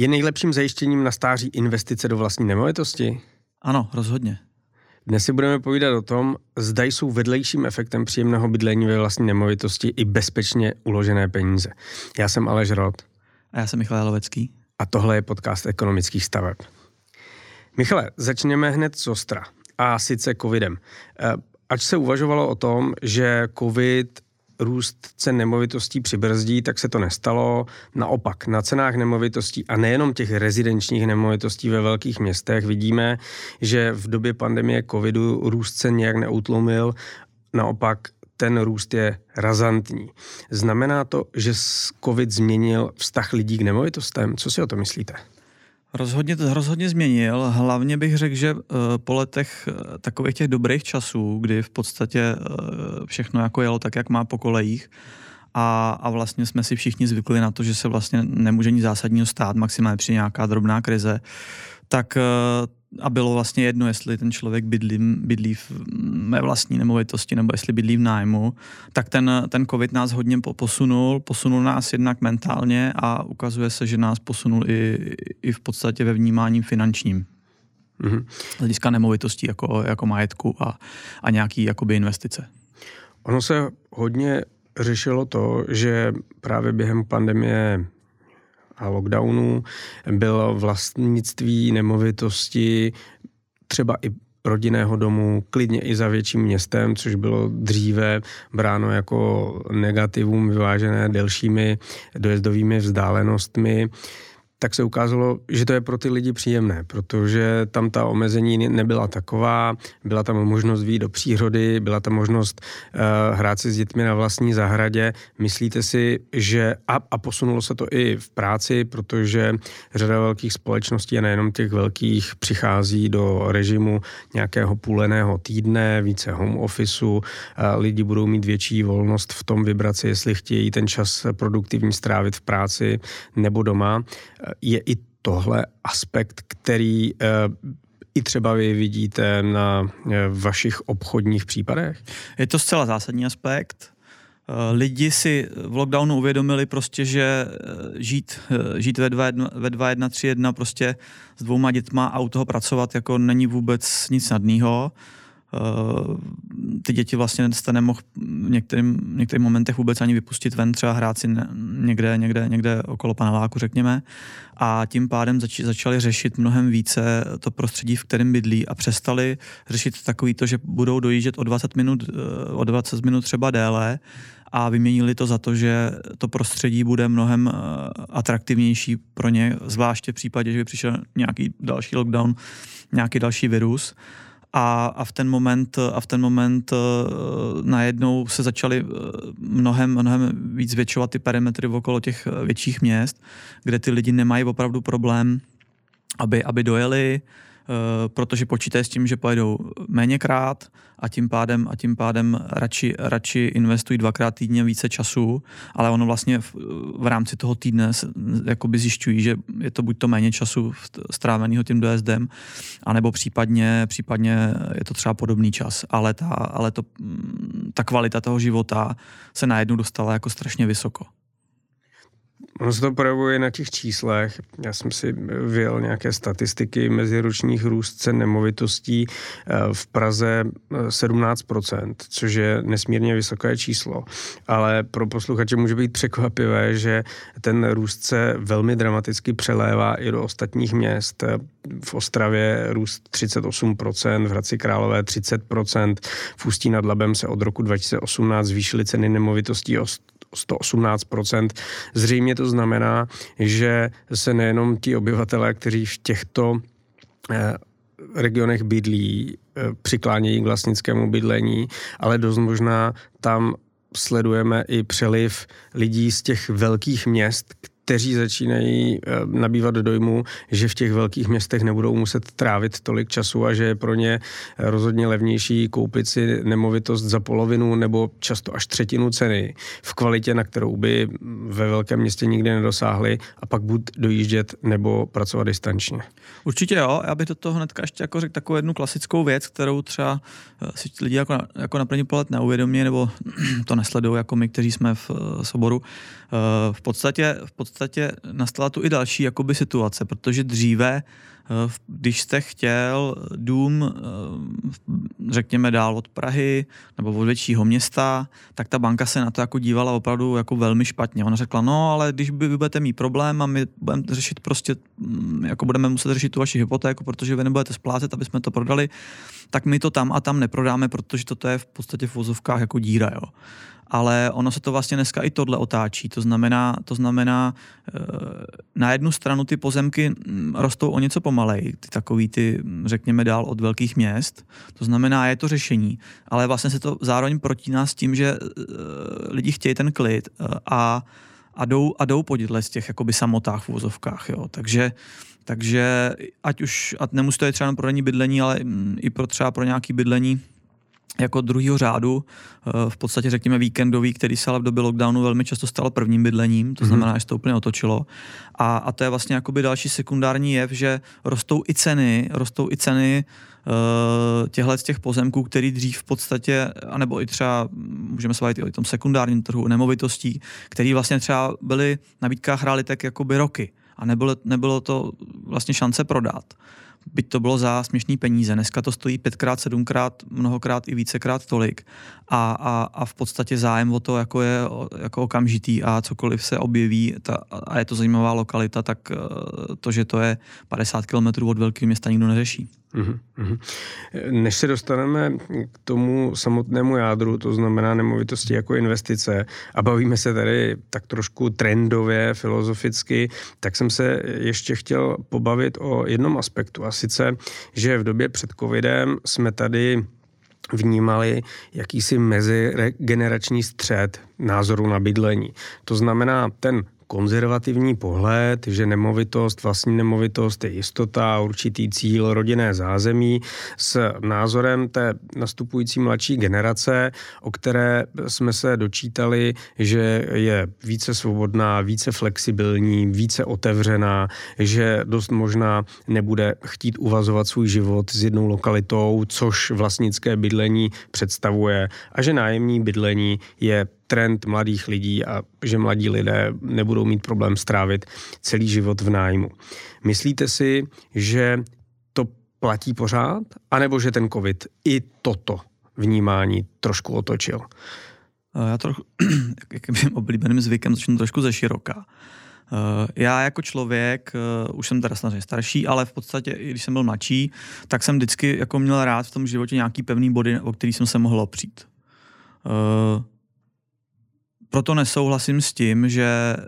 Je nejlepším zajištěním na stáří investice do vlastní nemovitosti? Ano, rozhodně. Dnes si budeme povídat o tom, zda jsou vedlejším efektem příjemného bydlení ve vlastní nemovitosti i bezpečně uložené peníze. Já jsem Aleš Rod. A já jsem Michal Jalovecký. A tohle je podcast ekonomických staveb. Michale, začněme hned z ostra. A sice covidem. Eh, Ač se uvažovalo o tom, že covid růst cen nemovitostí přibrzdí, tak se to nestalo. Naopak, na cenách nemovitostí a nejenom těch rezidenčních nemovitostí ve velkých městech vidíme, že v době pandemie covidu růst cen nějak neutlumil, naopak ten růst je razantní. Znamená to, že covid změnil vztah lidí k nemovitostem? Co si o to myslíte? Rozhodně, rozhodně změnil. Hlavně bych řekl, že uh, po letech uh, takových těch dobrých časů, kdy v podstatě uh, všechno jako jelo tak, jak má po kolejích, a, a vlastně jsme si všichni zvykli na to, že se vlastně nemůže nic zásadního stát, maximálně při nějaká drobná krize, tak a bylo vlastně jedno, jestli ten člověk bydlí, bydlí v mé vlastní nemovitosti nebo jestli bydlí v nájmu, tak ten, ten covid nás hodně posunul, posunul nás jednak mentálně a ukazuje se, že nás posunul i, i v podstatě ve vnímání finančním. Mm-hmm. Z hlediska nemovitostí jako, jako majetku a, a nějaký jakoby investice. Ono se hodně řešilo to, že právě během pandemie a lockdownu bylo vlastnictví nemovitosti třeba i rodinného domu, klidně i za větším městem, což bylo dříve bráno jako negativum vyvážené delšími dojezdovými vzdálenostmi tak se ukázalo, že to je pro ty lidi příjemné, protože tam ta omezení nebyla taková, byla tam možnost výjít do přírody, byla tam možnost uh, hrát si s dětmi na vlastní zahradě. Myslíte si, že a, a posunulo se to i v práci, protože řada velkých společností a nejenom těch velkých přichází do režimu nějakého půleného týdne, více home officeu, uh, lidi budou mít větší volnost v tom vybrat si, jestli chtějí ten čas produktivní strávit v práci nebo doma je i tohle aspekt, který eh, i třeba vy vidíte na eh, vašich obchodních případech? Je to zcela zásadní aspekt. Eh, lidi si v lockdownu uvědomili prostě, že žít, žít ve 2.1.3.1 prostě s dvouma dětma a u toho pracovat jako není vůbec nic snadného. Uh, ty děti vlastně jste nemohl v některým, v některých momentech vůbec ani vypustit ven, třeba hrát si někde, někde, někde okolo paneláku, řekněme. A tím pádem zač, začali řešit mnohem více to prostředí, v kterém bydlí a přestali řešit takový to, že budou dojíždět o 20 minut, eh, o 20 minut třeba déle a vyměnili to za to, že to prostředí bude mnohem eh, atraktivnější pro ně, zvláště v případě, že by přišel nějaký další lockdown, nějaký další virus a, a v ten moment, a v ten moment uh, najednou se začaly uh, mnohem, mnohem víc zvětšovat ty perimetry okolo těch větších měst, kde ty lidi nemají opravdu problém, aby, aby dojeli, Eh, protože počítají s tím, že pojedou méněkrát a tím pádem, a tím pádem radši, radši investují dvakrát týdně více času, ale ono vlastně v, v rámci toho týdne jakoby zjišťují, že je to buď to méně času stráveného tím dojezdem, anebo případně, případně je to třeba podobný čas, ale, ta, ale to, ta kvalita toho života se najednou dostala jako strašně vysoko. Ono se to projevuje na těch číslech. Já jsem si vyjel nějaké statistiky meziročních růst cen nemovitostí eh, v Praze 17%, eh, což je nesmírně vysoké číslo. Ale pro posluchače může být překvapivé, že ten růst se velmi dramaticky přelévá i do ostatních měst. V Ostravě růst 38%, v Hradci Králové 30%, v Ústí nad Labem se od roku 2018 zvýšily ceny nemovitostí o 118%. Zřejmě to znamená, že se nejenom ti obyvatelé, kteří v těchto eh, regionech bydlí, eh, přiklánějí k vlastnickému bydlení, ale dost možná tam sledujeme i přeliv lidí z těch velkých měst, kteří začínají eh, nabývat dojmu, že v těch velkých městech nebudou muset trávit tolik času a že je pro ně rozhodně levnější koupit si nemovitost za polovinu nebo často až třetinu ceny v kvalitě, na kterou by ve velkém městě nikdy nedosáhli a pak buď dojíždět nebo pracovat distančně. Určitě jo, já bych do toho hnedka ještě jako řekl takovou jednu klasickou věc, kterou třeba eh, si lidi jako, jako na první pohled neuvědomí nebo to nesledují jako my, kteří jsme v, eh, soboru. V podstatě, v podstatě podstatě nastala tu i další jakoby situace, protože dříve Eh, když jste chtěl dům, eh, řekněme dál od Prahy nebo od většího města, tak ta banka se na to jako dívala opravdu jako velmi špatně. Ona řekla, no ale když by vy budete mít problém a my budeme řešit prostě, mm, jako budeme muset řešit tu vaši hypotéku, protože vy nebudete splácet, aby jsme to prodali, tak my to tam a tam neprodáme, protože toto je v podstatě v vozovkách jako díra. Jo ale ono se to vlastně dneska i tohle otáčí. To znamená, to znamená eh, na jednu stranu ty pozemky mm, rostou o něco pomalej, ty takový ty, mm, řekněme, dál od velkých měst. To znamená, je to řešení, ale vlastně se to zároveň protíná s tím, že eh, lidi chtějí ten klid eh, a a jdou, a jdou po z těch jakoby samotách v úvozovkách. Jo. Takže, takže ať už, a nemusí to je třeba pro bydlení, ale mm, i pro třeba pro nějaký bydlení jako druhýho řádu, eh, v podstatě řekněme víkendový, který se ale v době lockdownu velmi často stalo prvním bydlením, to mhm. znamená, že se to úplně otočilo. A, a to je vlastně jakoby další sekundární jev, že rostou i ceny, rostou i ceny uh, těchhle z těch pozemků, který dřív v podstatě, anebo i třeba, můžeme se bavit i o tom sekundárním trhu nemovitostí, který vlastně třeba byly na nabídkách realitek jakoby roky a nebylo, nebylo to vlastně šance prodat byť to bylo za směšný peníze. Dneska to stojí pětkrát, sedmkrát, mnohokrát i vícekrát tolik a, a, a v podstatě zájem o to jako je jako okamžitý a cokoliv se objeví ta, a je to zajímavá lokalita, tak eh, to, že to je 50 km od velkého města, nikdo neřeší. Mm-hmm. Než se dostaneme k tomu samotnému jádru, to znamená nemovitosti jako investice, a bavíme se tady tak trošku trendově, filozoficky, tak jsem se ještě chtěl pobavit o jednom aspektu. A sice, že v době před covidem jsme tady vnímali jakýsi mezigenerační střed názoru na bydlení. To znamená, ten konzervativní pohled, že nemovitost, vlastní nemovitost je jistota, určitý cíl, rodinné zázemí s názorem té nastupující mladší generace, o které jsme se dočítali, že je více svobodná, více flexibilní, více otevřená, že dost možná nebude chtít uvazovat svůj život s jednou lokalitou, což vlastnické bydlení představuje a že nájemní bydlení je trend mladých lidí a že mladí lidé nebudou mít problém strávit celý život v nájmu. Myslíte si, že to platí pořád, anebo že ten covid i toto vnímání trošku otočil? Já trochu, jak mým oblíbeným zvykem, začnu trošku ze široka. Já jako člověk, eh, už jsem teda snažně starší, ale v podstatě, i když jsem byl mladší, tak jsem vždycky jako měl rád v tom životě nějaký pevný body, o který jsem se mohl opřít. Eh, proto nesouhlasím s tím, že eh,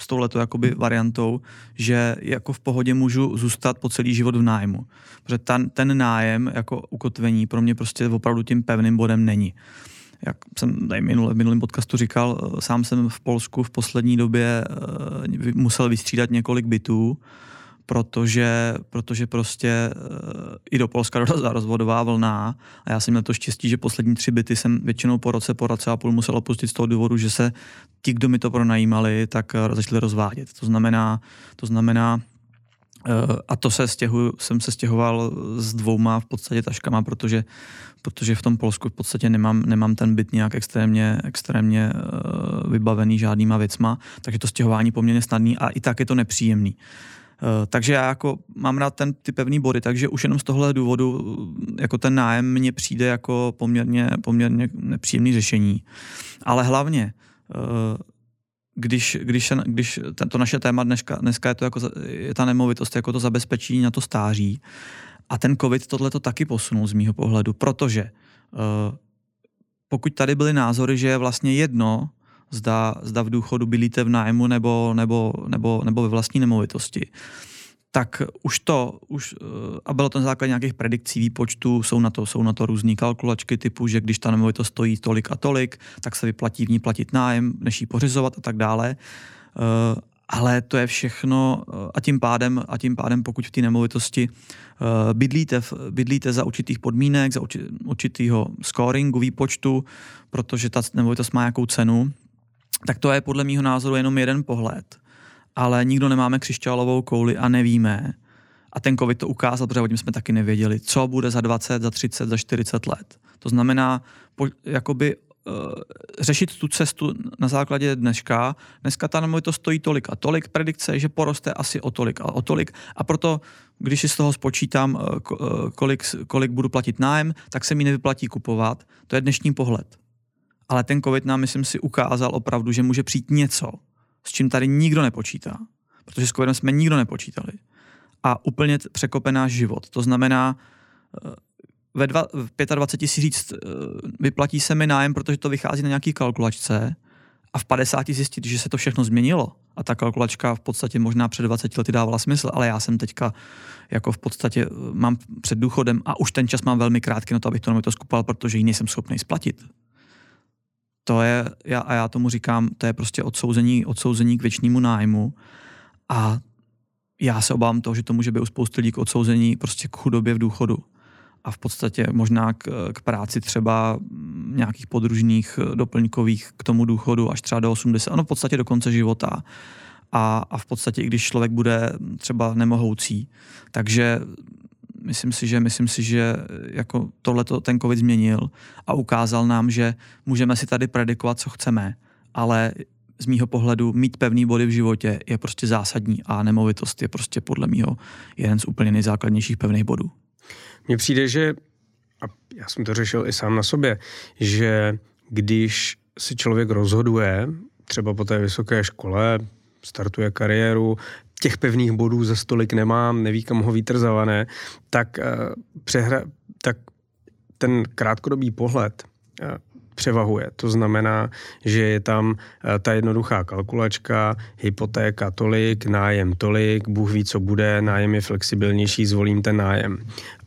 s touhleto jakoby variantou, že jako v pohodě můžu zůstat po celý život v nájmu. Protože ten, ten nájem jako ukotvení pro mě prostě opravdu tím pevným bodem není. Jak jsem tady minule, v minulém podcastu říkal, eh, sám jsem v Polsku v poslední době uh, musel vystřídat několik bytů, protože, protože prostě uh, i do Polska dorazila rozvodová vlna a já jsem měl to štěstí, že poslední tři byty jsem většinou po roce, po roce a půl musel opustit z toho důvodu, že se ti, kdo mi to pronajímali, tak uh, začali rozvádět. To znamená, to znamená uh, a to se stěhu, jsem se stěhoval s dvouma v podstatě taškama, protože, protože v tom Polsku v podstatě nemám, nemám ten byt nějak extrémně, extrémně vybavený žádnýma věcma, takže to stěhování poměrně snadný a i tak je to nepříjemný. Eh, takže já jako mám rád ten, ty pevný body, takže už jenom z tohle důvodu eh, jako ten nájem mně přijde jako poměrně, poměrně nepříjemný řešení. Ale hlavně, eh, když, když, když to naše téma dneska, dneska je, to jako, je ta nemovitost jako to zabezpečení na to stáří a ten covid tohle to taky posunul z mýho pohledu, protože pokud tady byly názory, že je vlastně jedno, zda, zda v důchodu bylíte v nájmu nebo, nebo, nebo, nebo ve vlastní nemovitosti tak už to, už, eh, a bylo to na základě nějakých predikcí výpočtů, jsou na to, jsou na to různé kalkulačky typu, že když ta nemovitost stojí tolik a tolik, tak se vyplatí v ní platit nájem, než ji pořizovat a tak dále. Eh, ale to je všechno eh, a tím pádem, a tím pádem pokud v té nemovitosti bydlíte, bydlíte za určitých podmínek, za určitýho scoringu, výpočtu, protože ta nemovitost má nějakou cenu, tak to je podle mého názoru jenom jeden pohled. Ale nikdo nemáme křišťálovou kouli a nevíme. A ten covid to ukázal, protože o jsme taky nevěděli, co bude za 20, za 30, za 40 let. To znamená, po, jakoby řešit tu cestu na základě dneška. Dneska ta nemovitost stojí tolik a tolik, predikce že poroste asi o tolik a o tolik a proto, když si z toho spočítám, eh, eh, kolik, kolik budu platit nájem, tak se mi nevyplatí kupovat. To je dnešní pohled. Ale ten covid nám, myslím si, ukázal opravdu, že může přijít něco, s čím tady nikdo nepočítá. Protože s covidem jsme nikdo nepočítali. A úplně překope náš život. To znamená, ve dva, v 25 si říct, eh, vyplatí se mi nájem, protože to vychází na nějaký kalkulačce a v 50 zjistit, že se to všechno změnilo a ta kalkulačka v podstatě možná před 20 lety dávala smysl, ale já jsem teďka jako v podstatě eh, mám před důchodem a už ten čas mám velmi krátký na to, abych to to skupoval, protože jiný jsem schopný splatit. To je, já, a já tomu říkám, to je prostě odsouzení, odsouzení k věčnímu nájmu a já se obávám toho, že to může být u spousty lidí k odsouzení prostě k chudobě v důchodu a v podstatě možná k, k práci třeba nějakých podružných eh, doplňkových k tomu důchodu až třeba do 80, no v podstatě do konce života. A, a v podstatě i když člověk bude třeba nemohoucí. Takže myslím si, že myslím si, že jako tohleto ten covid změnil a ukázal nám, že můžeme si tady predikovat, co chceme, ale z mýho pohledu mít pevný body v životě je prostě zásadní a nemovitost je prostě podle mýho jeden z úplně nejzákladnějších pevných bodů. Mně přijde, že, a já jsem to řešil i sám na sobě, že když si člověk rozhoduje, třeba po té vysoké škole, startuje kariéru, těch pevných bodů za stolik nemám, neví, kam ho vítr zavane, tak, uh, přehra, tak ten krátkodobý pohled uh, převahuje. To znamená, že je tam uh, ta jednoduchá kalkulačka, hypotéka tolik, nájem tolik, Bůh ví, co bude, nájem je flexibilnější, zvolím ten nájem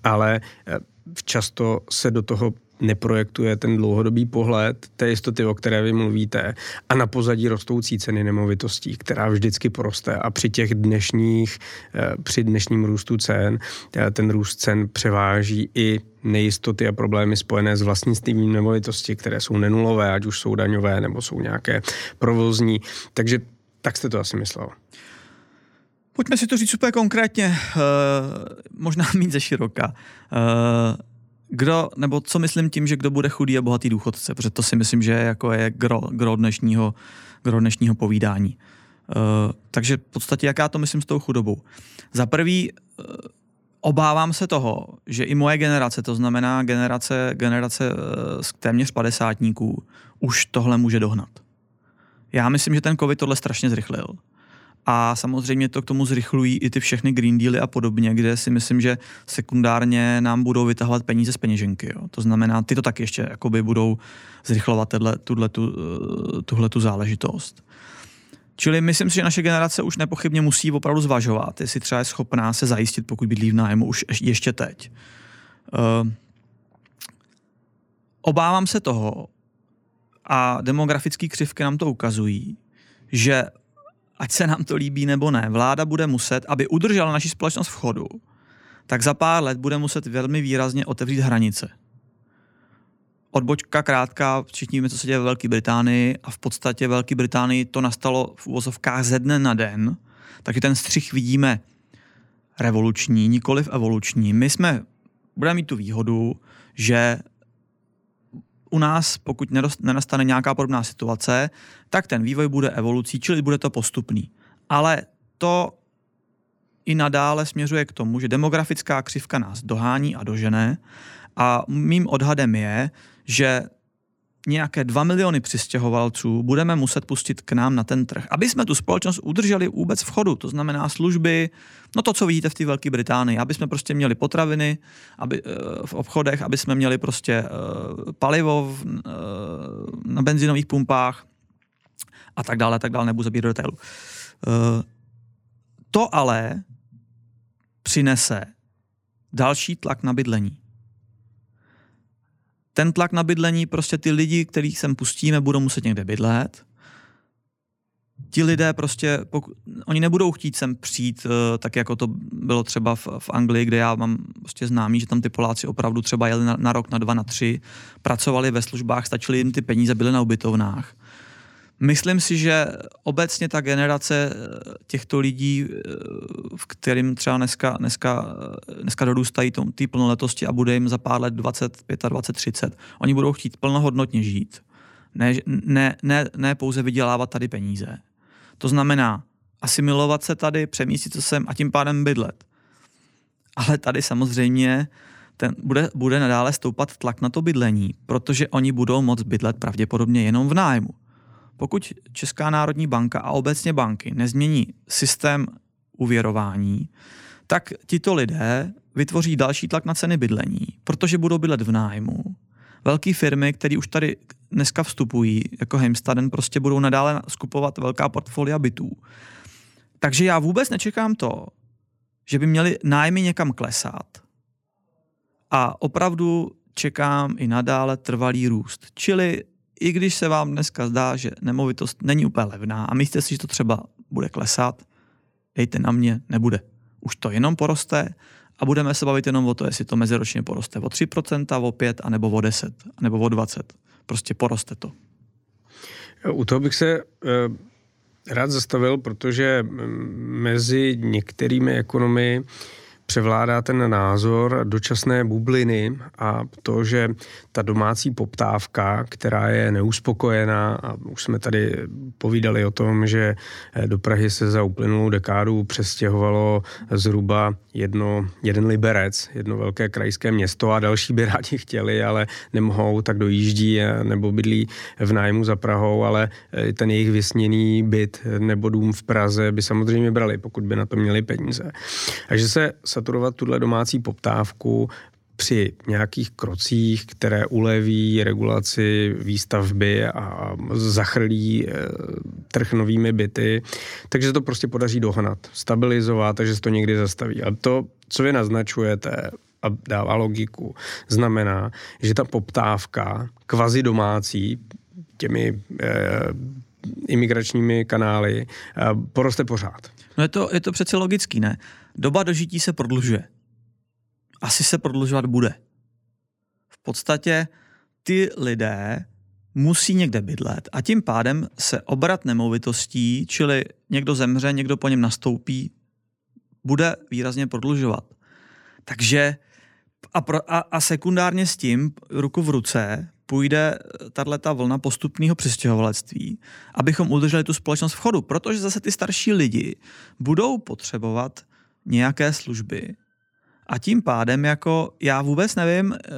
ale eh, často se do toho neprojektuje ten dlouhodobý pohled té jistoty, o které vy mluvíte, a na pozadí rostoucí ceny nemovitostí, která vždycky poroste a při těch dnešních, eh, při dnešním růstu cen, eh, ten růst cen převáží i nejistoty a problémy spojené s vlastnictvím nemovitosti, které jsou nenulové, ať už jsou daňové nebo jsou nějaké provozní. Takže tak jste to asi myslel. Pojďme si to říct úplně konkrétně, uh, možná mít ze široka. Kdo, nebo co myslím tím, že kdo bude chudý a bohatý důchodce, protože to si myslím, že jako je gro, gro, dnešního, gro dnešního povídání. Uh, takže v podstatě, jak já to myslím s tou chudobou. Za prvý, uh, obávám se toho, že i moje generace, to znamená generace, generace uh, téměř padesátníků, už tohle může dohnat. Já myslím, že ten covid tohle strašně zrychlil. A samozřejmě to k tomu zrychlují i ty všechny Green Dealy a podobně, kde si myslím, že sekundárně nám budou vytahovat peníze z peněženky. Jo. To znamená, ty to taky ještě jakoby budou zrychlovat tuhle tu záležitost. Čili myslím si, že naše generace už nepochybně musí opravdu zvažovat, jestli třeba je schopná se zajistit, pokud bydlí v nájmu už ještě teď. Uh, obávám se toho, a demografické křivky nám to ukazují, že ať se nám to líbí nebo ne, vláda bude muset, aby udržela naši společnost v chodu, tak za pár let bude muset velmi výrazně otevřít hranice. Odbočka krátká, všichni víme, co se děje ve Velké Británii a v podstatě ve Velké Británii to nastalo v uvozovkách ze dne na den, takže ten střih vidíme revoluční, nikoliv evoluční. My jsme, budeme mít tu výhodu, že u nás, pokud nenastane nějaká podobná situace, tak ten vývoj bude evolucí, čili bude to postupný. Ale to i nadále směřuje k tomu, že demografická křivka nás dohání a dožene a mým odhadem je, že nějaké 2 miliony přistěhovalců budeme muset pustit k nám na ten trh, aby jsme tu společnost udrželi vůbec v chodu. To znamená služby, no to, co vidíte v té Velké Británii, aby jsme prostě měli potraviny aby, eh, v obchodech, aby jsme měli prostě uh, palivo v, uh, na benzinových pumpách a tak dále, tak dále, nebudu zabít do detailu. To ale přinese další tlak na bydlení ten tlak na bydlení, prostě ty lidi, kterých sem pustíme, budou muset někde bydlet. Ti lidé prostě, pokud, oni nebudou chtít sem přijít, uh, tak jako to bylo třeba v, v Anglii, kde já mám prostě známý, že tam ty Poláci opravdu třeba jeli na, na rok, na dva, na tři, pracovali ve službách, stačily jim ty peníze, byly na ubytovnách. Myslím si, že obecně ta generace eh, těchto lidí, eh, v kterým třeba dneska, dneska, eh, dneska dorůstají té plnoletosti a bude jim za pár let 20, 25, 30, oni budou chtít plnohodnotně žít Ne, ne, ne, ne pouze vydělávat tady peníze. To znamená asimilovat se tady, přemístit se sem a tím pádem bydlet. Ale tady samozřejmě ten, bude, bude nadále stoupat tlak na to bydlení, protože oni budou moct bydlet pravděpodobně jenom v nájmu. Pokud Česká národní banka a obecně banky nezmění systém uvěrování, tak tito lidé vytvoří další tlak na ceny bydlení, protože budou bydlet v nájmu. Velké firmy, které už tady dneska vstupují, jako Heimstaden, prostě budou nadále skupovat velká portfolia bytů. Takže já vůbec nečekám to, že by měli nájmy někam klesat. A opravdu čekám i nadále trvalý růst. Čili i když se vám dneska zdá, že nemovitost není úplně levná a myslíte si, že to třeba bude klesat, dejte na mě, nebude. Už to jenom poroste a budeme se bavit jenom o to, jestli to meziročně poroste o 3%, o 5, anebo o 10, nebo o 20. Prostě poroste to. U toho bych se eh, rád zastavil, protože mezi některými ekonomy převládá ten názor dočasné bubliny a to, že ta domácí poptávka, která je neuspokojená, a už jsme tady povídali o tom, že do Prahy se za uplynulou dekádu přestěhovalo zhruba jedno, jeden liberec, jedno velké krajské město a další by rádi chtěli, ale nemohou, tak dojíždí nebo bydlí v nájmu za Prahou, ale ten jejich vysněný byt nebo dům v Praze by samozřejmě brali, pokud by na to měli peníze. Takže se saturovat tuhle domácí poptávku při nějakých krocích, které uleví regulaci výstavby a zachrlí eh, trh novými byty, takže to prostě podaří dohnat, stabilizovat, takže se to někdy zastaví. A to, co vy naznačujete, a dává logiku, znamená, že ta poptávka kvazi domácí těmi eh, imigračními kanály eh, poroste pořád. No je to, je to přece logický, ne? Doba dožití se prodlužuje. Asi se prodlužovat bude. V podstatě ty lidé musí někde bydlet a tím pádem se obrat nemovitostí, čili někdo zemře, někdo po něm nastoupí, bude výrazně prodlužovat. Takže a, pro, a, a sekundárně s tím, ruku v ruce, půjde tato vlna postupného přistěhovalectví, abychom udrželi tu společnost v chodu, protože zase ty starší lidi budou potřebovat nějaké služby. A tím pádem, jako já vůbec nevím, eh,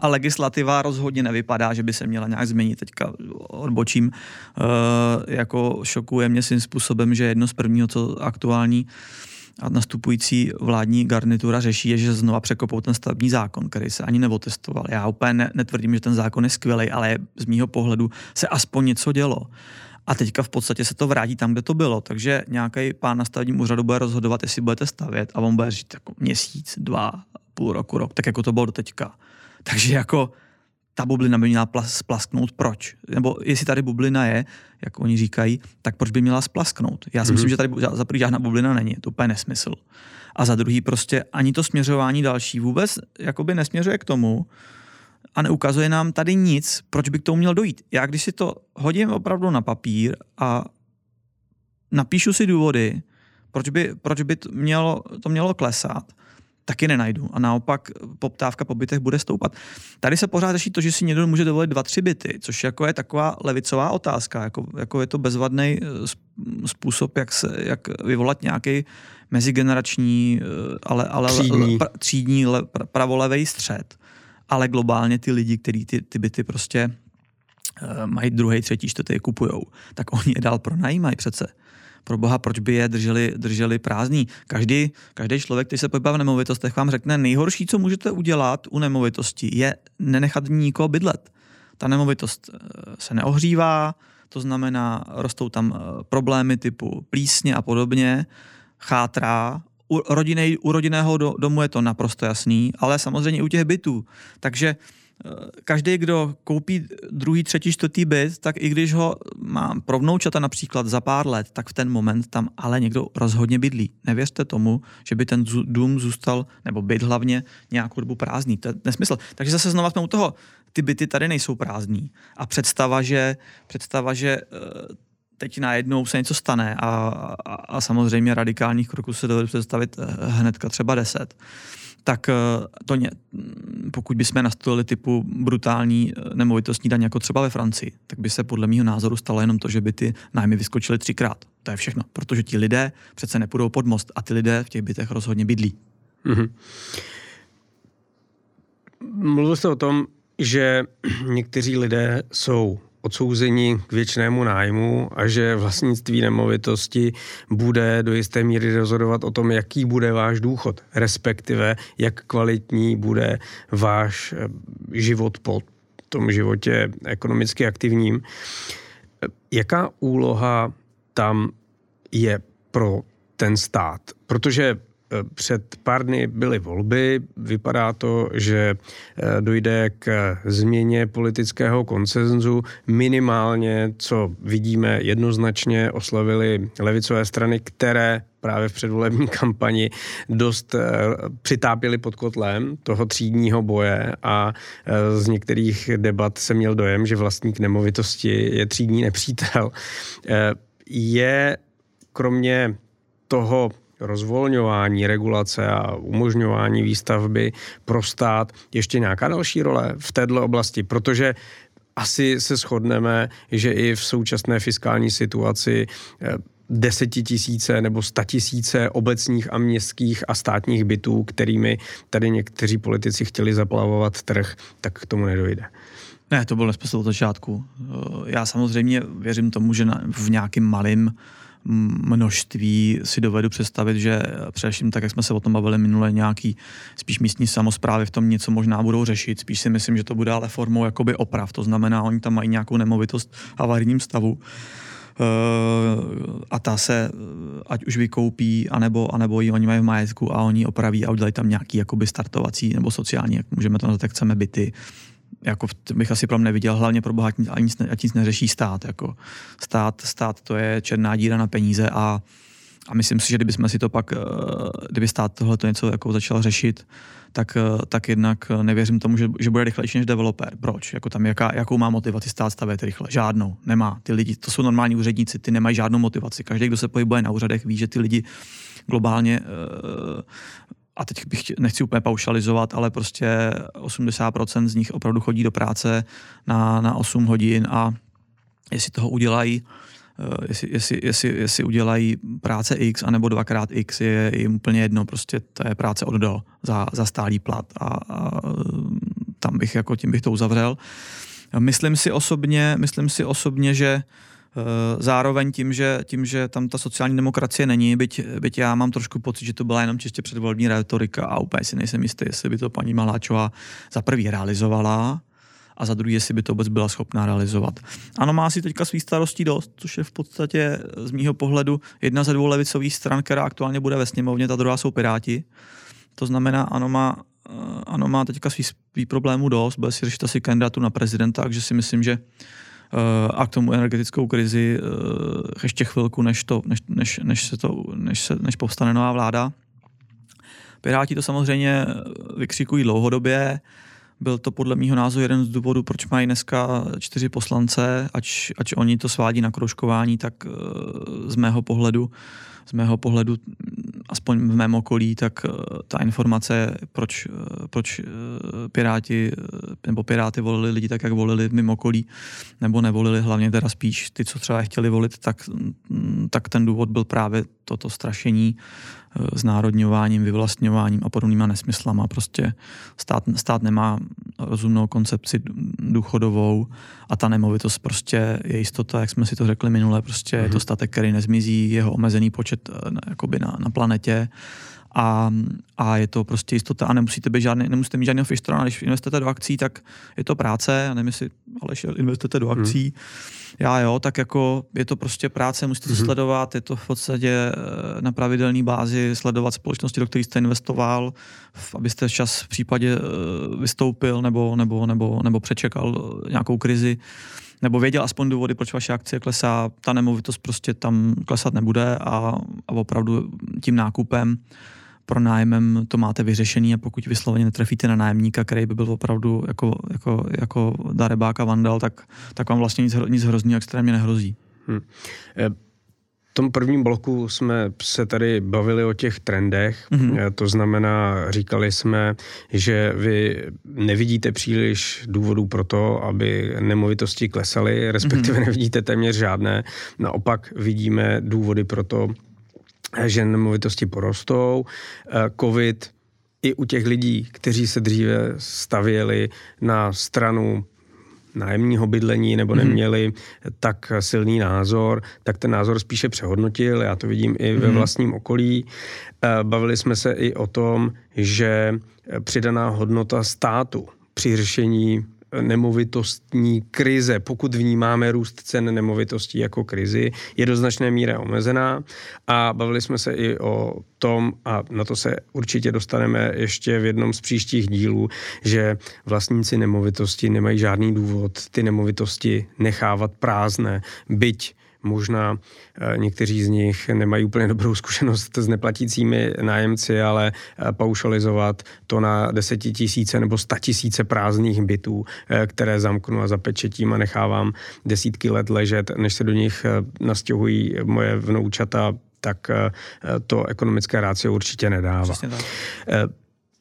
a legislativa rozhodně nevypadá, že by se měla nějak změnit. Teďka odbočím, eh, jako šokuje mě svým způsobem, že jedno z prvního, co aktuální a nastupující vládní garnitura řeší, je, že znova překopou ten stavební zákon, který se ani neotestoval. Já úplně netvrdím, že ten zákon je skvělý, ale z mýho pohledu se aspoň něco dělo. A teďka v podstatě se to vrátí tam, kde to bylo. Takže nějaký pán na stavebním úřadu bude rozhodovat, jestli budete stavět a on bude říct jako měsíc, dva, půl roku, rok, tak jako to bylo do teďka. Takže jako ta bublina by měla splasknout. Proč? Nebo jestli tady bublina je, jak oni říkají, tak proč by měla splasknout? Já si mm-hmm. myslím, že tady za první žádná bublina není. To úplně nesmysl. A za druhý prostě ani to směřování další vůbec jakoby nesměřuje k tomu, a neukazuje nám tady nic, proč by k tomu měl dojít. Já když si to hodím opravdu na papír a napíšu si důvody, proč by, proč by to, mělo, to mělo klesat, taky nenajdu. A naopak poptávka po bytech bude stoupat. Tady se pořád řeší to, že si někdo může dovolit dva, tři byty, což jako je taková levicová otázka. Jako, jako je to bezvadný eh, způsob, jak, se, jak vyvolat nějaký mezigenerační, eh, ale, ale třídní, le, třídní le, pravolevý střed ale globálně ty lidi, kteří ty, ty byty prostě uh, mají druhý, třetí, čtvrtý, kupujou, tak oni je dál pronajímají přece. Pro boha, proč by je drželi, drželi prázdný? Každý, každý člověk, který se pohybá v nemovitostech, vám řekne, nejhorší, co můžete udělat u nemovitosti, je nenechat nikoho bydlet. Ta nemovitost eh, se neohřívá, to znamená, rostou tam eh, problémy typu plísně a podobně, chátrá, u, rodiny, u rodinného domu je to naprosto jasný, ale samozřejmě u těch bytů. Takže eh, každý, kdo koupí druhý, třetí, čtvrtý byt, tak i když ho má pro vnoučata například za pár let, tak v ten moment tam ale někdo rozhodně bydlí. Nevěřte tomu, že by ten dům zůstal, nebo byt hlavně, nějakou dobu prázdný. To je nesmysl. Takže zase znova jsme u toho, ty byty tady nejsou prázdní. A představa, že, představa, že eh, teď najednou se něco stane a, a, a samozřejmě radikálních kroků se dovedu představit eh, hnedka třeba deset, tak eh, to ně, pokud bychom nastolili typu brutální eh, nemovitostní daň jako třeba ve Francii, tak by se podle mého názoru stalo jenom to, že by ty nájmy vyskočily třikrát. To je všechno, protože ti lidé přece nepůjdou pod most a ty lidé v těch bytech rozhodně bydlí. Mm-hmm. Mluvil jste o tom, že někteří lidé jsou odsouzení k věčnému nájmu a že vlastnictví nemovitosti bude do jisté míry rozhodovat o tom, jaký bude váš důchod, respektive jak kvalitní bude váš eh, život po tom životě ekonomicky aktivním. Jaká úloha tam je pro ten stát? Protože před pár dny byly volby. Vypadá to, že eh, dojde k změně politického konsenzu. Minimálně, co vidíme, jednoznačně oslavili levicové strany, které právě v předvolební kampani dost eh, přitápěli pod kotlem toho třídního boje a eh, z některých debat se měl dojem, že vlastník nemovitosti je třídní nepřítel. Je kromě toho rozvolňování, regulace a umožňování výstavby pro stát ještě nějaká další role v této oblasti, protože asi se shodneme, že i v současné fiskální situaci eh, desetitisíce nebo statisíce obecních a městských a státních bytů, kterými tady někteří politici chtěli zaplavovat trh, tak k tomu nedojde. Ne, to bylo nesmysl od začátku. Eh, já samozřejmě věřím tomu, že v nějakým malým množství si dovedu představit, že především tak, jak jsme se o tom bavili minule, nějaký spíš místní samozprávy v tom něco možná budou řešit. Spíš si myslím, že to bude ale formou jakoby oprav. To znamená, oni tam mají nějakou nemovitost v havarijním stavu eh, a ta se ať už vykoupí, anebo, anebo ji oni mají v majetku a oni opraví a udělají tam nějaký jakoby startovací nebo sociální, jak můžeme to nazvat, jak chceme byty, jako bych asi problém neviděl, hlavně pro bohatní, a nic, ať nic neřeší stát. Jako stát, stát to je černá díra na peníze a, a myslím si, že kdybychom si to pak, eh, kdyby stát tohle to něco jako začal řešit, tak, eh, tak jednak nevěřím tomu, že, že bude rychlejší než developer. Proč? Jako tam jaká, jakou má motivaci stát stavět rychle? Žádnou. Nemá. Ty lidi, to jsou normální úředníci, ty nemají žádnou motivaci. Každý, kdo se pohybuje na úřadech, ví, že ty lidi globálně uh, a teď bych nechci úplně paušalizovat, ale prostě 80% z nich opravdu chodí do práce na, na 8 hodin a jestli toho udělají, eh, jestli, jestli, jestli, jestli udělají práce X anebo dvakrát X je jim úplně jedno, prostě to je práce od do za, za stálý plat a, a tam bych jako tím bych to uzavřel. Myslím si osobně, myslím si osobně, že zároveň tím že, tím, že tam ta sociální demokracie není, byť, byť já mám trošku pocit, že to byla jenom čistě předvolební retorika a úplně si nejsem jistý, jestli by to paní Maláčová za prvý realizovala a za druhý, jestli by to vůbec byla schopná realizovat. Ano, má si teďka svý starostí dost, což je v podstatě z mýho pohledu jedna ze dvou levicových stran, která aktuálně bude ve sněmovně, ta druhá jsou Piráti. To znamená, ano, má, eh, ano, má teďka svý, svý problémů dost, bude si řešit asi kandidátu na prezidenta, takže si myslím, že Eh, a k tomu energetickou krizi eh, ještě chvilku, než, to, než, než, než, se to, než, se, než povstane nová vláda. Piráti to samozřejmě vykřikují dlouhodobě. Byl to podle mého názoru jeden z důvodů, proč mají dneska čtyři poslance, ač, ač oni to svádí na kroužkování, tak eh, z mého pohledu z mého pohledu, aspoň v mém okolí, tak eh, ta informace, proč, eh, proč eh, Piráti nebo Piráty volili lidi tak, jak volili v mém okolí, nebo nevolili hlavně teda spíš ty, co třeba chtěli volit, tak, mm, tak ten důvod byl právě toto strašení znárodňováním, vyvlastňováním a podobnýma nesmyslama. Prostě stát, stát nemá rozumnou koncepci důchodovou a ta nemovitost prostě je jistota, jak jsme si to řekli minule, prostě mm-hmm. je to mhm. statek, který nezmizí, jeho omezený počet eh, jakoby na, na planetě a, a je to prostě jistota a nemusíte, být žádný, nemusíte mít žádného fištrona, když investujete do akcí, tak je to práce, a nevím, jestli ale investujete do mhm. akcí, mm já jo, tak jako je to prostě práce, musíte to mm-hmm. sledovat, je to v podstatě eh, na pravidelné bázi sledovat společnosti, do kterých jste investoval, abyste čas v případě eh, vystoupil nebo, nebo, nebo, nebo přečekal eh, nějakou krizi. Nebo věděl aspoň důvody, proč vaše akcie klesá, ta nemovitost prostě tam klesat nebude a, a opravdu tím nákupem pro nájemem to máte vyřešený a pokud vysloveně netrefíte na nájemníka, který by byl opravdu jako, jako, jako darebák a vandal, tak, tak vám vlastně nic, nic hrozného extrémně nehrozí. Hmm tom prvním bloku jsme se tady bavili o těch trendech, mm-hmm. to znamená, říkali jsme, že vy nevidíte příliš důvodů pro to, aby nemovitosti klesaly, respektive mm-hmm. nevidíte téměř žádné. Naopak vidíme důvody pro to, že nemovitosti porostou. Eh, Covid i u těch lidí, kteří se dříve stavěli na stranu nájemního bydlení nebo mhm. neměli mm. tak silný názor, tak ten názor spíše přehodnotil. Já to vidím i ve mhm. vlastním okolí. Eh, bavili jsme se i o tom, že přidaná hodnota státu při řešení nemovitostní krize, pokud vnímáme růst cen nemovitostí jako krizi, je do značné míry omezená a bavili jsme se i o tom, a na to se určitě dostaneme ještě v jednom z příštích dílů, že vlastníci nemovitosti nemají žádný důvod ty nemovitosti nechávat prázdné, byť Možná eh, někteří z nich nemají úplně dobrou zkušenost s neplatícími nájemci, ale eh, paušalizovat to na desetitisíce nebo statisíce prázdných bytů, eh, které zamknu a zapečetím a nechávám desítky let ležet, než se do nich nastěhují moje vnoučata, tak to ekonomické rácio určitě nedává.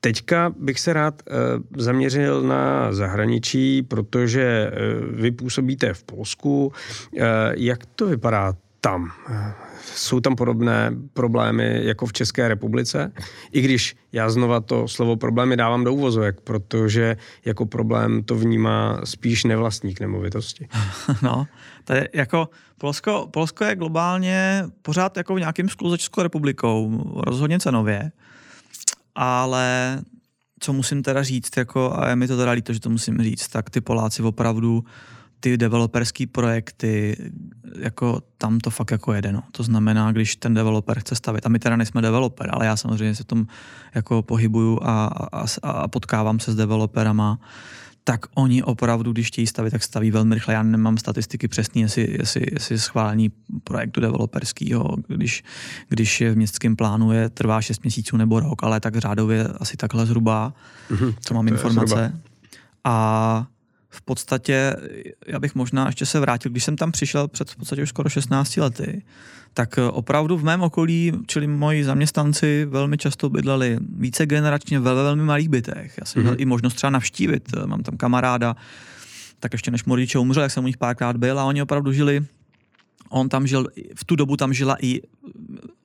Teďka bych se rád uh, zaměřil na zahraničí, protože uh, vy působíte v Polsku. Uh, jak to vypadá tam? Jsou tam podobné problémy jako v České republice? I když já znova to slovo problémy dávám do úvozovek, protože jako problém to vnímá spíš nevlastník nemovitosti. No, je jako Polsko, Polsko je globálně pořád jako v nějakým sklu za Českou republikou, rozhodně cenově ale co musím teda říct, jako, a je mi to teda líto, že to musím říct, tak ty Poláci opravdu ty developerský projekty, jako tam to fakt jako jede, no. To znamená, když ten developer chce stavit, a my teda nejsme developer, ale já samozřejmě se tom jako pohybuju a, a, a potkávám se s developerama, tak oni opravdu, když chtějí stavit, tak staví velmi rychle. Já nemám statistiky přesný, jestli, jestli, jestli schválení projektu developerského, když, když je v městském plánu, je trvá 6 měsíců nebo rok, ale tak řádově asi takhle zhruba, mm-hmm, co mám informace. A v podstatě, já bych možná ještě se vrátil, když jsem tam přišel před v podstatě už skoro 16 lety, tak eh, opravdu v mém okolí, čili moji zaměstnanci velmi často bydleli více generačně ve velmi malých bytech. Já jsem mm-hmm. měl i možnost třeba navštívit, eh, mám tam kamaráda, tak ještě než rodiče umřel, jak jsem u nich párkrát byl a oni opravdu žili, on tam žil, v tu dobu tam žila i,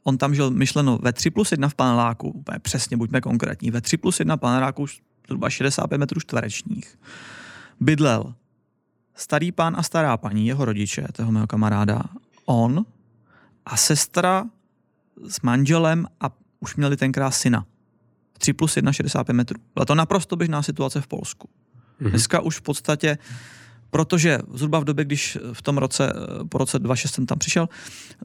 on tam žil myšleno ve 3 plus 1 v paneláku, přesně, buďme konkrétní, ve 3 plus 1 paneláku zhruba 65 metrů čtverečních. Bydlel starý pán a stará paní, jeho rodiče, toho mého kamaráda, on a sestra s manželem a už měli tenkrát syna. 3 plus 1, 65 metrů. Byla to naprosto běžná situace v Polsku. Mm-hmm. Dneska už v podstatě, protože zhruba v době, když v tom roce, po roce 2006 jsem tam přišel,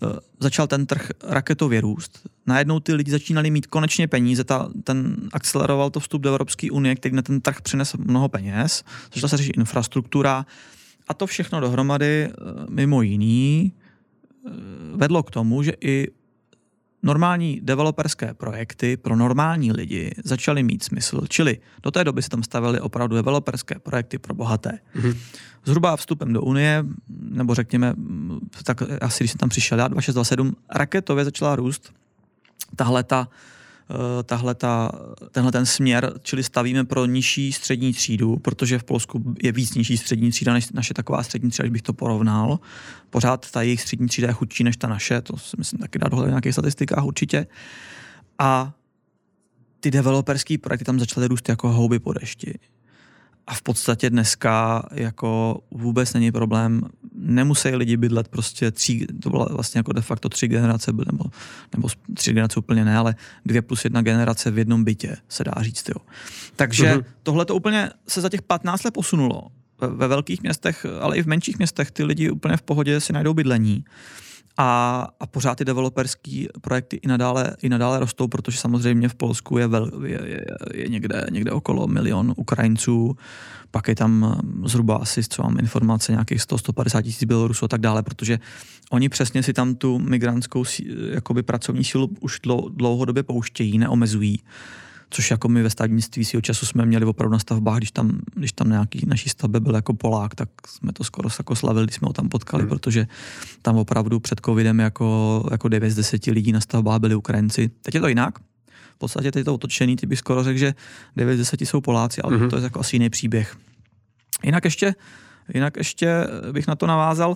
eh, začal ten trh raketově růst. Najednou ty lidi začínali mít konečně peníze, ta, ten akceleroval to vstup do Evropské unie, který na ten trh přinesl mnoho peněz, začala se řešit infrastruktura a to všechno dohromady, eh, mimo jiný, Eh, vedlo k tomu, že i normální developerské projekty pro normální lidi začaly mít smysl. Čili do té doby se tam stavily opravdu developerské projekty pro bohaté. Mm-hmm. Zhruba vstupem do Unie, nebo řekněme, tak asi když jsem tam přišel já, 2627, raketově začala růst tahle ta Eh, tahle ta, tenhle ten směr, čili stavíme pro nižší střední třídu, protože v Polsku je víc nižší střední třída než naše taková střední třída, když bych to porovnal. Pořád ta jejich střední třída je chudší než ta naše, to si myslím taky dá dohled v nějakých statistikách určitě. A ty developerský projekty tam začaly růst jako houby po dešti. A v podstatě dneska jako vůbec není problém, nemusí lidi bydlet prostě tří, to byla vlastně jako de facto tři generace, nebo, nebo tři generace úplně ne, ale dvě plus jedna generace v jednom bytě, se dá říct. Jo. Takže uh-huh. tohle to úplně se za těch 15 let posunulo. Ve, ve velkých městech, ale i v menších městech ty lidi úplně v pohodě si najdou bydlení. A, a pořád ty developerské projekty i nadále, i nadále rostou, protože samozřejmě v Polsku je, vel, je, je, je někde, někde okolo milion Ukrajinců, pak je tam zhruba asi, co mám informace, nějakých 100-150 tisíc Bělorusů a tak dále, protože oni přesně si tam tu migrantskou jakoby pracovní sílu už dlouhodobě pouštějí, neomezují což jako my ve stavnictví svého času jsme měli opravdu na stavbách, když tam, když tam nějaký naší stavbě byl jako Polák, tak jsme to skoro jako slavili, když jsme ho tam potkali, hmm. protože tam opravdu před covidem jako, jako 9 z 10 lidí na stavbách byli Ukrajinci. Teď je to jinak, v podstatě teď je to otočený, ty bych skoro řekl, že 9 z 10 jsou Poláci, ale hmm. to je jako asi jiný příběh. Jinak ještě, jinak ještě bych na to navázal,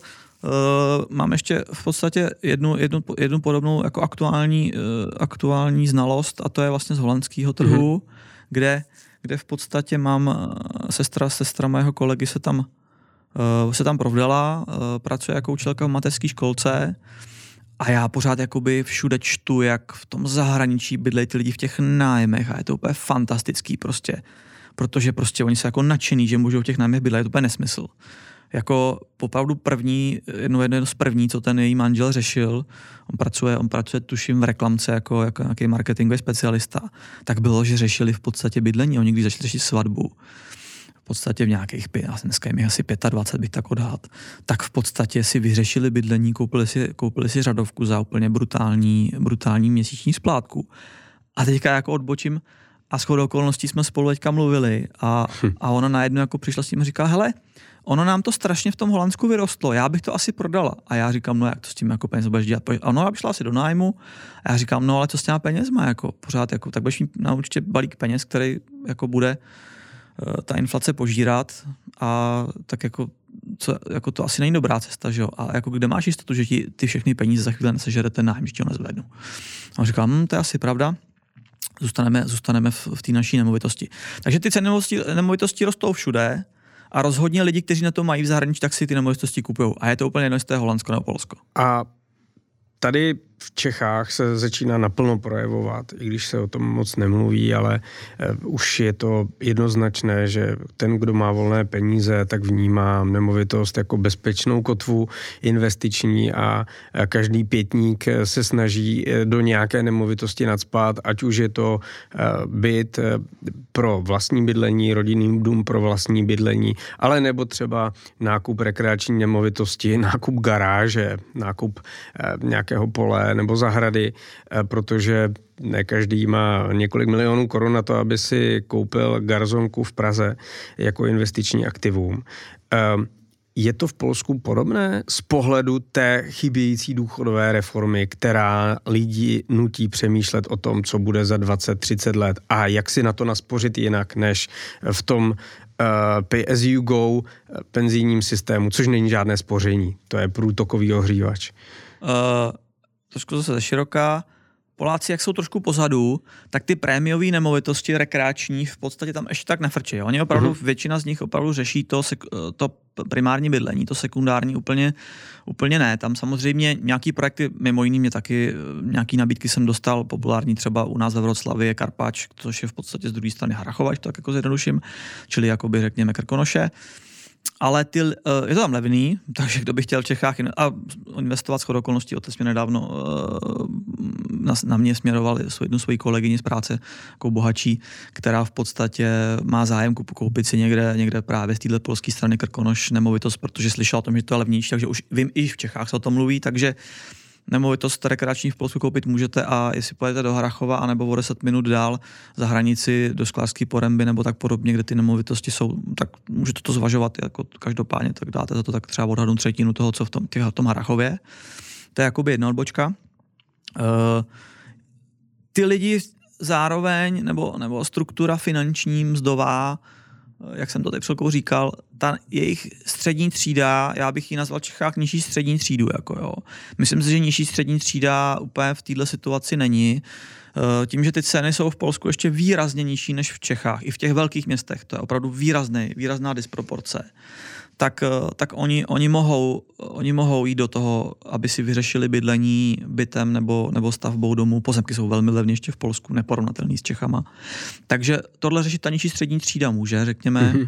mám ještě v podstatě jednu, jednu, jednu podobnou jako aktuální, uh, aktuální znalost a to je vlastně z holandského trhu, mm-hmm. kde, kde v podstatě mám uh, sestra, sestra mého kolegy se tam, uh, se tam provdala, uh, pracuje jako učitelka v mateřské školce a já pořád jakoby všude čtu, jak v tom zahraničí bydlejí ty lidi v těch nájmech a je to úplně fantastický prostě, protože prostě oni jsou jako nadšený, že můžou v těch nájmech bydlet, je to úplně nesmysl jako opravdu první, jedno, jedno z první, co ten její manžel řešil, on pracuje, on pracuje tuším v reklamce jako, jako nějaký marketingový specialista, tak bylo, že řešili v podstatě bydlení, oni když začali řešit svatbu, v podstatě v nějakých, dneska je mi asi 25, bych tak odhad, tak v podstatě si vyřešili bydlení, koupili si, koupili si řadovku za úplně brutální, brutální měsíční splátku. A teďka jako odbočím, a shodou okolností jsme spolu teďka mluvili a, hm. a ona najednou jako přišla s tím a říká, hele, ono nám to strašně v tom Holandsku vyrostlo, já bych to asi prodala. A já říkám, no jak to s tím jako peněz budeš dělat? A ona šla asi do nájmu a já říkám, no ale co s těma penězma, jako pořád, jako, tak budeš mít na určitě balík peněz, který jako bude uh, ta inflace požírat a tak jako co, jako to asi není dobrá cesta, že jo? A jako kde máš jistotu, že ti ty všechny peníze za chvíli nesežere ten nájem, že ho nezvednu. A on říkal, hm, to je asi pravda, zůstaneme, zůstaneme v, v té naší nemovitosti. Takže ty ceny nemovitosti rostou všude, a rozhodně lidi, kteří na to mají v zahraničí, tak si ty nemovitosti kupují. A je to úplně jedno, jestli to je Holandsko nebo Polsko. A tady v Čechách se začíná naplno projevovat, i když se o tom moc nemluví, ale eh, už je to jednoznačné, že ten, kdo má volné peníze, tak vnímá nemovitost jako bezpečnou kotvu investiční a každý pětník eh, se snaží eh, do nějaké nemovitosti nadspat, ať už je to byt pro vlastní bydlení, rodinný dům pro vlastní bydlení, ale nebo třeba nákup rekreační nemovitosti, nákup garáže, nákup nějakého pole nebo zahrady, eh, protože ne každý má několik milionů korun na to, aby si koupil garzonku v Praze jako investiční aktivum. Ehm, je to v Polsku podobné z pohledu té chybějící důchodové reformy, která lidi nutí přemýšlet o tom, co bude za 20-30 let a jak si na to naspořit jinak, než v tom uh, pay as you go eh, penzijním systému, což není žádné spoření, to je průtokový ohřívač. Uh, trošku zase ze široká. Poláci, jak jsou trošku pozadu, tak ty prémiové nemovitosti rekreační v podstatě tam ještě tak nefrčí. Oni opravdu, uh-huh. většina z nich opravdu řeší to, to primární bydlení, to sekundární úplně, úplně ne. Tam samozřejmě nějaký projekty, mimo jiný mě taky, nějaký nabídky jsem dostal, populární třeba u nás ve Vroclavě je Karpač, což je v podstatě z druhé strany Hrachovač, tak jako zjednoduším, čili jakoby řekněme Krkonoše. Uh, ale ty, uh, je to tam levný, takže kdo by chtěl v Čechách a investovat shodou okolností, otec mě nedávno uh, na, na mě směroval jednu svoji kolegyni z práce, jako bohačí, která v podstatě má zájem koupit si někde, někde právě z této polské strany Krkonoš nemovitost, protože slyšela o tom, že to je levnější, takže už vím, i v Čechách se o tom mluví, takže uh, nemovitost rekreační v Polsku koupit můžete a jestli pojedete do Harachova anebo o 10 minut dál za hranici do Sklářské poremby nebo tak podobně, kde ty nemovitosti jsou, tak můžete to zvažovat jako každopádně, tak dáte za to tak třeba odhadnout třetinu toho, co v tom, těch, v tom Harachově. To je jakoby jedna odbočka. Uh, ty lidi zároveň, nebo, nebo struktura finanční, mzdová, jak jsem to teď chvilkou říkal, ta jejich střední třída, já bych ji nazval v Čechách nižší střední třídu. Jako jo. Myslím si, že nižší střední třída úplně v této situaci není. Eh, tím, že ty ceny jsou v Polsku ještě výrazně nižší než v Čechách, i v těch velkých městech, to je opravdu výrazný, výrazná disproporce tak, eh, tak oni, oni, mohou, oni mohou jít do toho, aby si vyřešili bydlení bytem nebo, nebo stavbou domu. Pozemky jsou velmi levně ještě v Polsku, neporovnatelný s Čechama. Takže tohle řešit ta nižší střední třída může, řekněme, mm-hmm.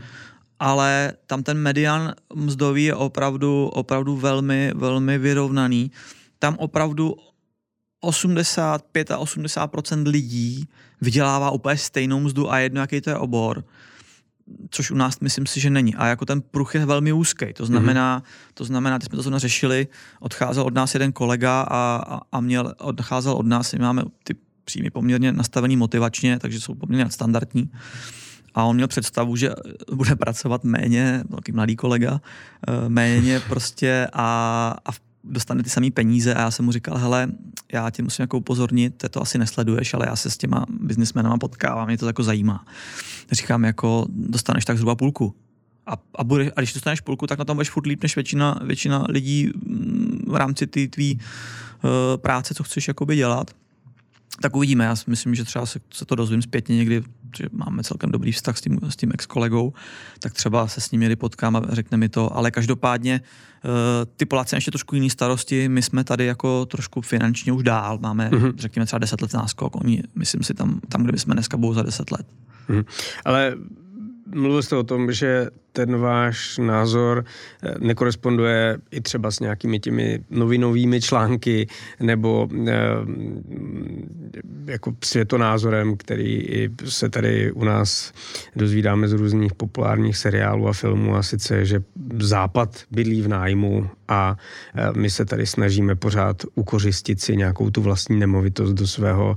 ale tam ten median mzdový je opravdu, opravdu velmi, velmi vyrovnaný. Tam opravdu 85 a 80 lidí vydělává úplně stejnou mzdu a jedno, jaký to je obor což u nás myslím si, že není. A jako ten pruh je velmi úzký. To znamená, mm-hmm. to znamená, když jsme to zrovna řešili, odcházel od nás jeden kolega a, a, a měl, odcházel od nás, my máme ty příjmy poměrně nastavený motivačně, takže jsou poměrně standardní. A on měl představu, že bude pracovat méně, velký mladý kolega, eh, méně prostě a, a dostane ty samé peníze a já jsem mu říkal, hele, já tě musím jako upozornit, to asi nesleduješ, ale já se s těma biznismenama potkávám, mě to jako zajímá. Říkám, jako dostaneš tak zhruba půlku. A, a, bude, a když dostaneš půlku, tak na tom budeš furt líp než většina, většina lidí mm, v rámci ty tvý uh, práce, co chceš jakoby dělat tak uvidíme. Já si myslím, že třeba se, se to dozvím zpětně někdy, že máme celkem dobrý vztah s tím, s tím ex-kolegou, tak třeba se s ním někdy potkám a řekne mi to, ale každopádně uh, ty Poláci ještě trošku jiný starosti, my jsme tady jako trošku finančně už dál, máme mm-hmm. řekněme třeba 10 let náskok, oni myslím si tam, tam kde jsme dneska budou za 10 let. Mm-hmm. Ale mluvil jste o tom, že ten váš názor eh, nekoresponduje i třeba s nějakými těmi novinovými články nebo eh, jako světonázorem, který se tady u nás dozvídáme z různých populárních seriálů a filmů a sice, že Západ bydlí v nájmu a eh, my se tady snažíme pořád ukořistit si nějakou tu vlastní nemovitost do svého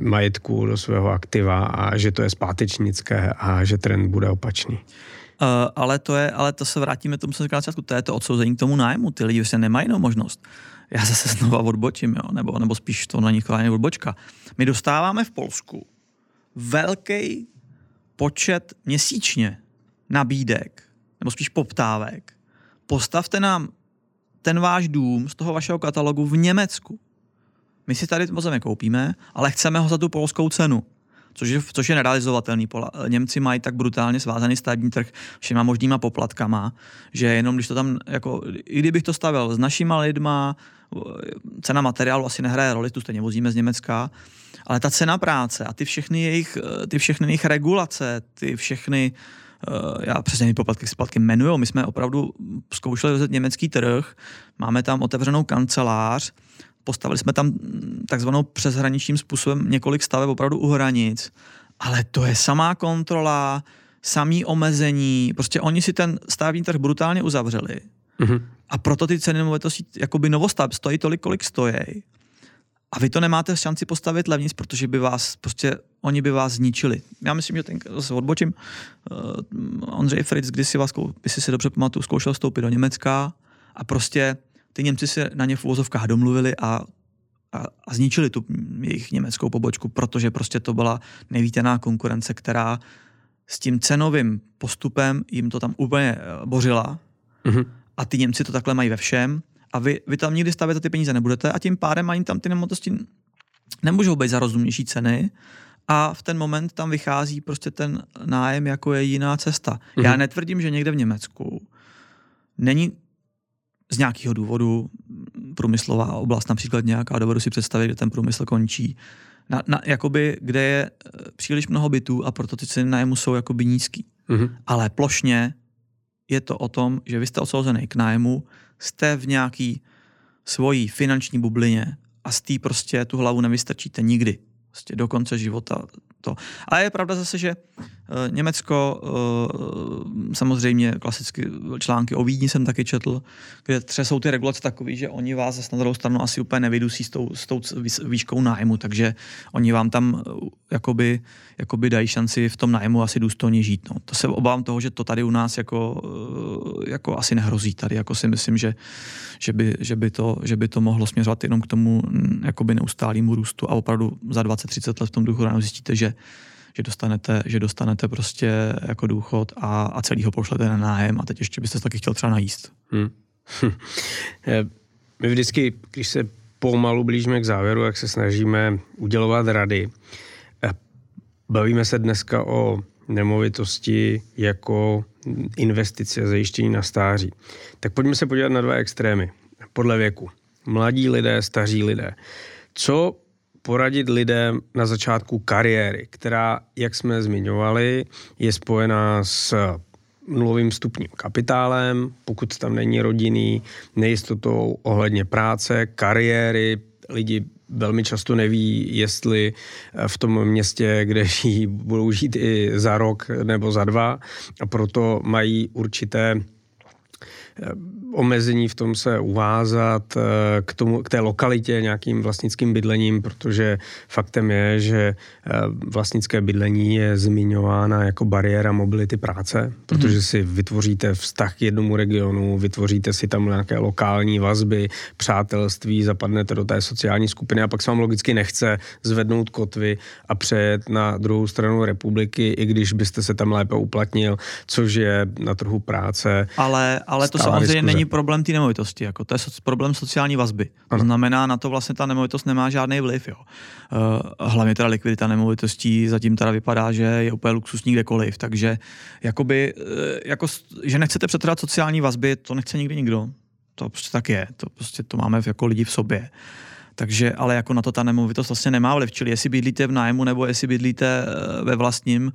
majetku, do svého aktiva a že to je zpátečnické a že trend bude opačný. Uh, ale to je, ale to se vrátíme tomu, co říkal to je to odsouzení k tomu nájmu. Ty lidi vlastně nemají jinou možnost. Já zase znova odbočím, jo? Nebo, nebo spíš to na nich odbočka. My dostáváme v Polsku velký počet měsíčně nabídek, nebo spíš poptávek. Postavte nám ten váš dům z toho vašeho katalogu v Německu. My si tady pozemek koupíme, ale chceme ho za tu polskou cenu což je, což je nerealizovatelný. Pola, Němci mají tak brutálně svázaný státní trh všema možnýma poplatkama, že jenom když to tam, jako, i kdybych to stavil s našima lidma, cena materiálu asi nehraje roli, tu stejně vozíme z Německa, ale ta cena práce a ty všechny jejich, ty všechny jejich regulace, ty všechny eh, já přesně nevím, poplatky se poplatky jmenují. My jsme opravdu zkoušeli rozjet německý trh, máme tam otevřenou kancelář, Postavili jsme tam takzvanou přeshraničním způsobem několik staveb opravdu u hranic, ale to je samá kontrola, samý omezení, prostě oni si ten stavební trh brutálně uzavřeli. Mm-hmm. A proto ty ceny nemovitostí, jakoby novostav, stojí tolik, kolik stojí. A vy to nemáte šanci postavit levnic, protože by vás, prostě oni by vás zničili. Já myslím, že ten, zase odbočím, uh, Ondřej Fritz kdysi vás, jestli si dobře pamatuju, zkoušel vstoupit do Německa a prostě ty Němci se na ně v úvozovkách domluvili a, a, a zničili tu jejich německou pobočku, protože prostě to byla nevítaná konkurence, která s tím cenovým postupem jim to tam úplně eh, bořila mm-hmm. a ty Němci to takhle mají ve všem a vy, vy tam nikdy stavět ty peníze nebudete a tím pádem ani tam ty nemotosti nemůžou být za rozumnější ceny a v ten moment tam vychází prostě ten nájem jako je jiná cesta. Mm-hmm. Já netvrdím, že někde v Německu není z nějakého důvodu průmyslová oblast například nějaká, dovedu si představit, kde ten průmysl končí, na, na, jakoby, kde je eh, příliš mnoho bytů a proto ty ceny nájmu jsou jakoby nízký. Mm-hmm. Ale plošně je to o tom, že vy jste odsouzený k nájmu, jste v nějaký svojí finanční bublině a z té prostě tu hlavu nevystrčíte nikdy. Prostě do konce života to. Ale je pravda zase, že Německo, uh, samozřejmě klasicky články o Vídni jsem taky četl, kde třeba jsou ty regulace takové, že oni vás zase na druhou stranu asi úplně nevydusí s tou, s tou výškou nájmu, takže oni vám tam uh, jakoby, jakoby dají šanci v tom nájmu asi důstojně žít. No. To se obávám toho, že to tady u nás jako, jako asi nehrozí. Tady jako si myslím, že, že, by, že, by to, že by to mohlo směřovat jenom k tomu jakoby neustálému růstu a opravdu za 20-30 let v tom duchu ráno zjistíte, že že dostanete, že dostanete prostě jako důchod a, a celý ho pošlete na nájem a teď ještě byste se taky chtěl třeba najíst. Hmm. My vždycky, když se pomalu blížíme k závěru, jak se snažíme udělovat rady, eh, bavíme se dneska o nemovitosti jako investice a zajištění na stáří. Tak pojďme se podívat na dva extrémy. Podle věku. Mladí lidé, staří lidé. Co poradit lidem na začátku kariéry, která, jak jsme zmiňovali, je spojená s nulovým stupním kapitálem, pokud tam není rodinný, nejistotou ohledně práce, kariéry, lidi velmi často neví, jestli v tom městě, kde žijí, budou žít i za rok nebo za dva. A proto mají určité omezení v tom se uvázat eh, k, tomu, k té lokalitě nějakým vlastnickým bydlením, protože faktem je, že eh, vlastnické bydlení je zmiňována jako bariéra mobility práce, protože si vytvoříte vztah k jednomu regionu, vytvoříte si tam nějaké lokální vazby, přátelství, zapadnete do té sociální skupiny a pak se vám logicky nechce zvednout kotvy a přejet na druhou stranu republiky, i když byste se tam lépe uplatnil, což je na trhu práce. Ale, ale to samozřejmě diskuze. není problém té nemovitosti, jako to je so, problém sociální vazby. Ano. To znamená, na to vlastně ta nemovitost nemá žádný vliv. Jo. Uh, hlavně teda likvidita nemovitostí zatím teda vypadá, že je úplně luxusní kdekoliv, takže jakoby, uh, jako, že nechcete přetrhat sociální vazby, to nechce nikdy nikdo. To prostě tak je, to prostě to máme jako lidi v sobě. Takže, ale jako na to ta nemovitost vlastně nemá vliv, čili jestli bydlíte v nájmu nebo jestli bydlíte eh, ve vlastním,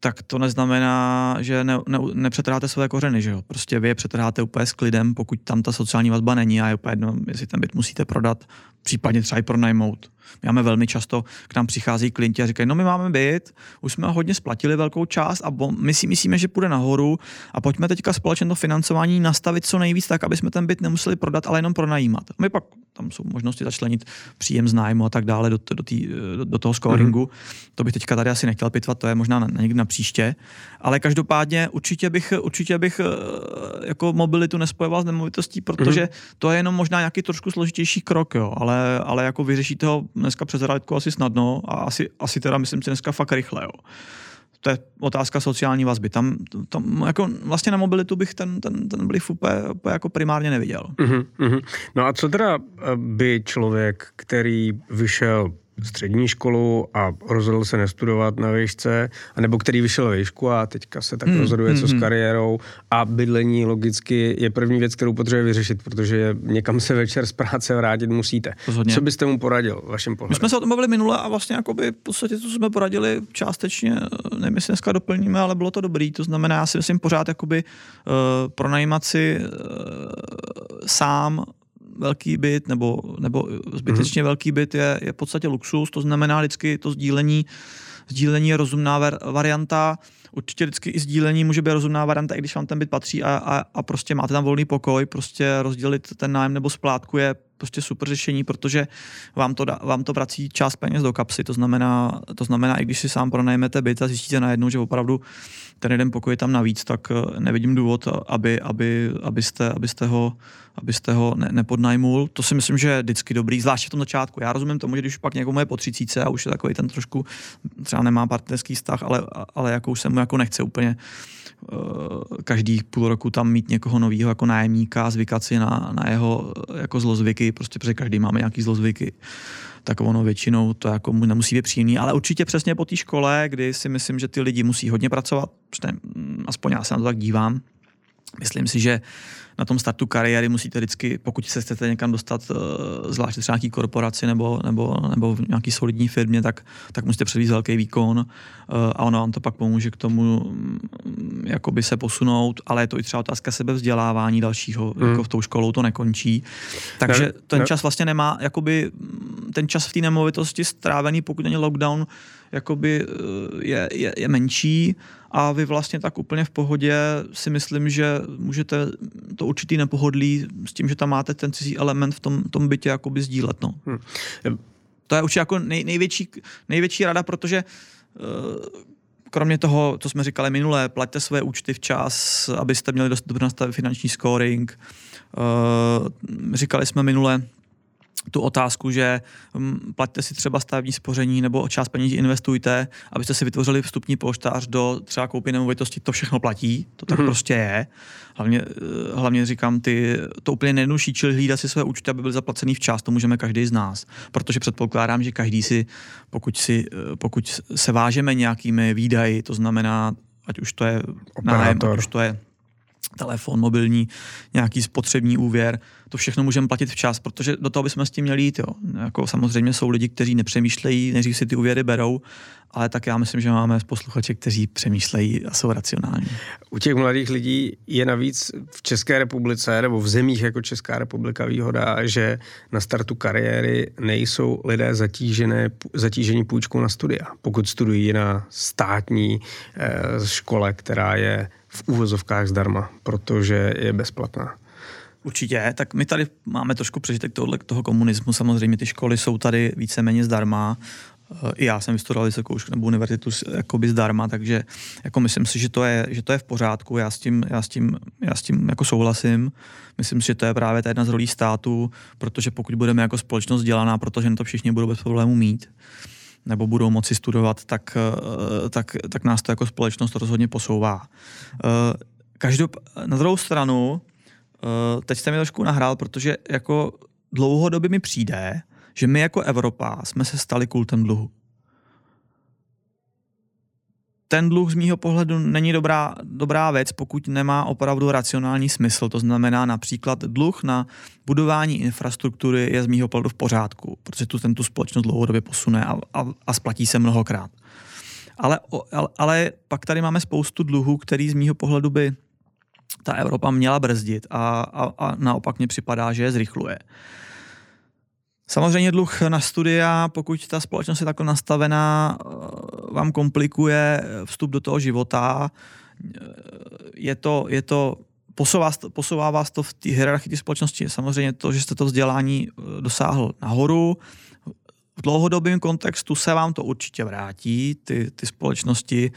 tak to neznamená, že ne, ne, nepřetrháte své kořeny, že jo. Prostě vy je přetrháte úplně s klidem, pokud tam ta sociální vazba není a je úplně jedno, jestli ten byt musíte prodat, případně třeba i pronajmout. My máme velmi často, k nám přichází klienti a říkají, no my máme byt, už jsme hodně splatili velkou část a my si myslíme, že půjde nahoru a pojďme teďka společně to financování nastavit co nejvíc tak, aby jsme ten byt nemuseli prodat, ale jenom pronajímat. My pak tam jsou možnosti začlenit příjem z nájmu a tak dále do, do, tý, do, do toho scoringu. Mm-hmm. To bych teďka tady asi nechtěl pitvat, to je možná na, na někdy na příště. Ale každopádně určitě bych, určitě bych eh, jako mobilitu nespojoval s nemovitostí, protože mm-hmm. to je jenom možná nějaký trošku složitější krok, jo, ale, ale jako vyřešíte ho dneska přes realitku asi snadno a asi, asi teda myslím si dneska fakt rychle, jo to je otázka sociální vazby. Tam, tam jako vlastně na mobilitu bych ten, ten, ten vliv úplně, úplně jako primárně neviděl. Uh-huh, No a co teda by člověk, který vyšel střední školu a rozhodl se nestudovat na výšce, anebo který vyšel výšku a teďka se tak hmm, rozhoduje, co hmm, s hmm. kariérou a bydlení logicky je první věc, kterou potřebuje vyřešit, protože někam se večer z práce vrátit musíte. Rozhodně. Co byste mu poradil, vašem pohledu? My jsme se o tom bavili minule a vlastně jakoby v podstatě to jsme poradili částečně, nevím, jestli dneska doplníme, ale bylo to dobrý. To znamená, já si myslím pořád jakoby uh, pronajímat si uh, sám velký byt nebo, nebo zbytečně mm-hmm. velký byt je, je v podstatě luxus, to znamená vždycky to sdílení, sdílení je rozumná ver, varianta, určitě vždycky i sdílení může být rozumná varianta, i když vám ten byt patří a, a, a prostě máte tam volný pokoj, prostě rozdělit ten nájem nebo splátku je prostě super řešení, protože vám to, vám to vrací část peněz do kapsy. To znamená, to znamená, i když si sám pronajmete byt a zjistíte najednou, že opravdu ten jeden pokoj je tam navíc, tak eh, nevidím důvod, aby, aby, abyste, abyste ho, abyste ho ne, nepodnajmul. To si myslím, že je vždycky dobrý, zvláště v tom začátku. Já rozumím tomu, že když pak někomu je po třicíce a už je takový ten trošku, třeba nemá partnerský vztah, ale, ale jako už se mu jako nechce úplně každý půl roku tam mít někoho nového jako nájemníka, zvykat si na, na jeho eh, jako zlozvyky, prostě protože každý máme nějaký zlozvyky. Tak ono většinou to jako mu nemusí být příjemný, ale určitě přesně po té škole, kdy si myslím, že ty lidi musí hodně pracovat, mm, aspoň já se na to tak dívám, myslím si, že na tom startu kariéry musíte vždycky, pokud se chcete někam dostat, eh, zvláště třeba nějaký korporaci nebo, nebo, nebo v nějaký solidní firmě, tak, tak musíte předvízt velký výkon eh, a ono vám to pak pomůže k tomu mm, jakoby se posunout, ale je to i třeba otázka sebevzdělávání dalšího, hmm. jako v tou školou to nekončí. Takže ne, ten ne. čas vlastně nemá, jakoby mm, ten čas v té nemovitosti strávený, pokud není lockdown, jakoby eh, je, je, je menší a vy vlastně tak úplně v pohodě si myslím, že můžete to určitý nepohodlí s tím, že tam máte ten cizí element v tom, tom bytě jakoby sdílet. No. Hmm. To je určitě jako nej, největší, největší rada, protože uh, kromě toho, co jsme říkali minule, plaťte své účty včas, abyste měli dost dobře nastavit finanční scoring. Uh, říkali jsme minule, tu otázku, že hm, plaťte si třeba stavební spoření nebo část peněz investujte, abyste si vytvořili vstupní polštář do třeba koupy nemovitosti, to všechno platí, to tak mm-hmm. prostě je. Hlavně, eh, hlavně říkám, ty, to úplně nejjednodušší, čili hlídat si své účty, aby byly zaplacený včas, to můžeme každý z nás. Protože předpokládám, že každý si, pokud, si, eh, pokud se vážeme nějakými výdaji, to znamená, ať už to je nájem, ať už to je telefon, mobilní, nějaký spotřební úvěr, to všechno můžeme platit včas, protože do toho bychom s tím měli jít. Jo. Jako samozřejmě jsou lidi, kteří nepřemýšlejí, nejdřív si ty úvěry berou, ale tak já myslím, že máme posluchače, kteří přemýšlejí a jsou racionální. U těch mladých lidí je navíc v České republice nebo v zemích jako Česká republika výhoda, že na startu kariéry nejsou lidé zatížené, zatížení půjčkou na studia. Pokud studují na státní eh, škole, která je v úvozovkách zdarma, protože je bezplatná. Určitě, tak my tady máme trošku přežitek tohle, toho komunismu, samozřejmě ty školy jsou tady víceméně zdarma, i já jsem vystudoval vysokou školu nebo univerzitu jakoby zdarma, takže jako myslím si, že to je, že to je v pořádku, já s tím, já s tím, já s tím jako souhlasím. Myslím si, že to je právě ta jedna z rolí státu, protože pokud budeme jako společnost dělaná, protože to všichni budou bez problémů mít, nebo budou moci studovat, tak, tak, tak nás to jako společnost rozhodně posouvá. Každop, na druhou stranu, teď jste mi trošku nahrál, protože jako dlouhodobě mi přijde, že my jako Evropa jsme se stali kultem dluhu. Ten dluh z mýho pohledu není dobrá, dobrá věc, pokud nemá opravdu racionální smysl. To znamená například dluh na budování infrastruktury je z mýho pohledu v pořádku, protože tu ten tu společnost dlouhodobě posune a, a, a splatí se mnohokrát. Ale, ale, ale pak tady máme spoustu dluhů, který z mýho pohledu by ta Evropa měla brzdit a, a, a naopak mě připadá, že je zrychluje. Samozřejmě dluh na studia, pokud ta společnost je takhle nastavená, eh, vám komplikuje vstup do toho života. Eh, je to, je to posouvá, posouvá vás to v té hierarchii společnosti. Samozřejmě to, že jste to vzdělání eh, dosáhl nahoru, v dlouhodobém kontextu se vám to určitě vrátí, ty, ty společnosti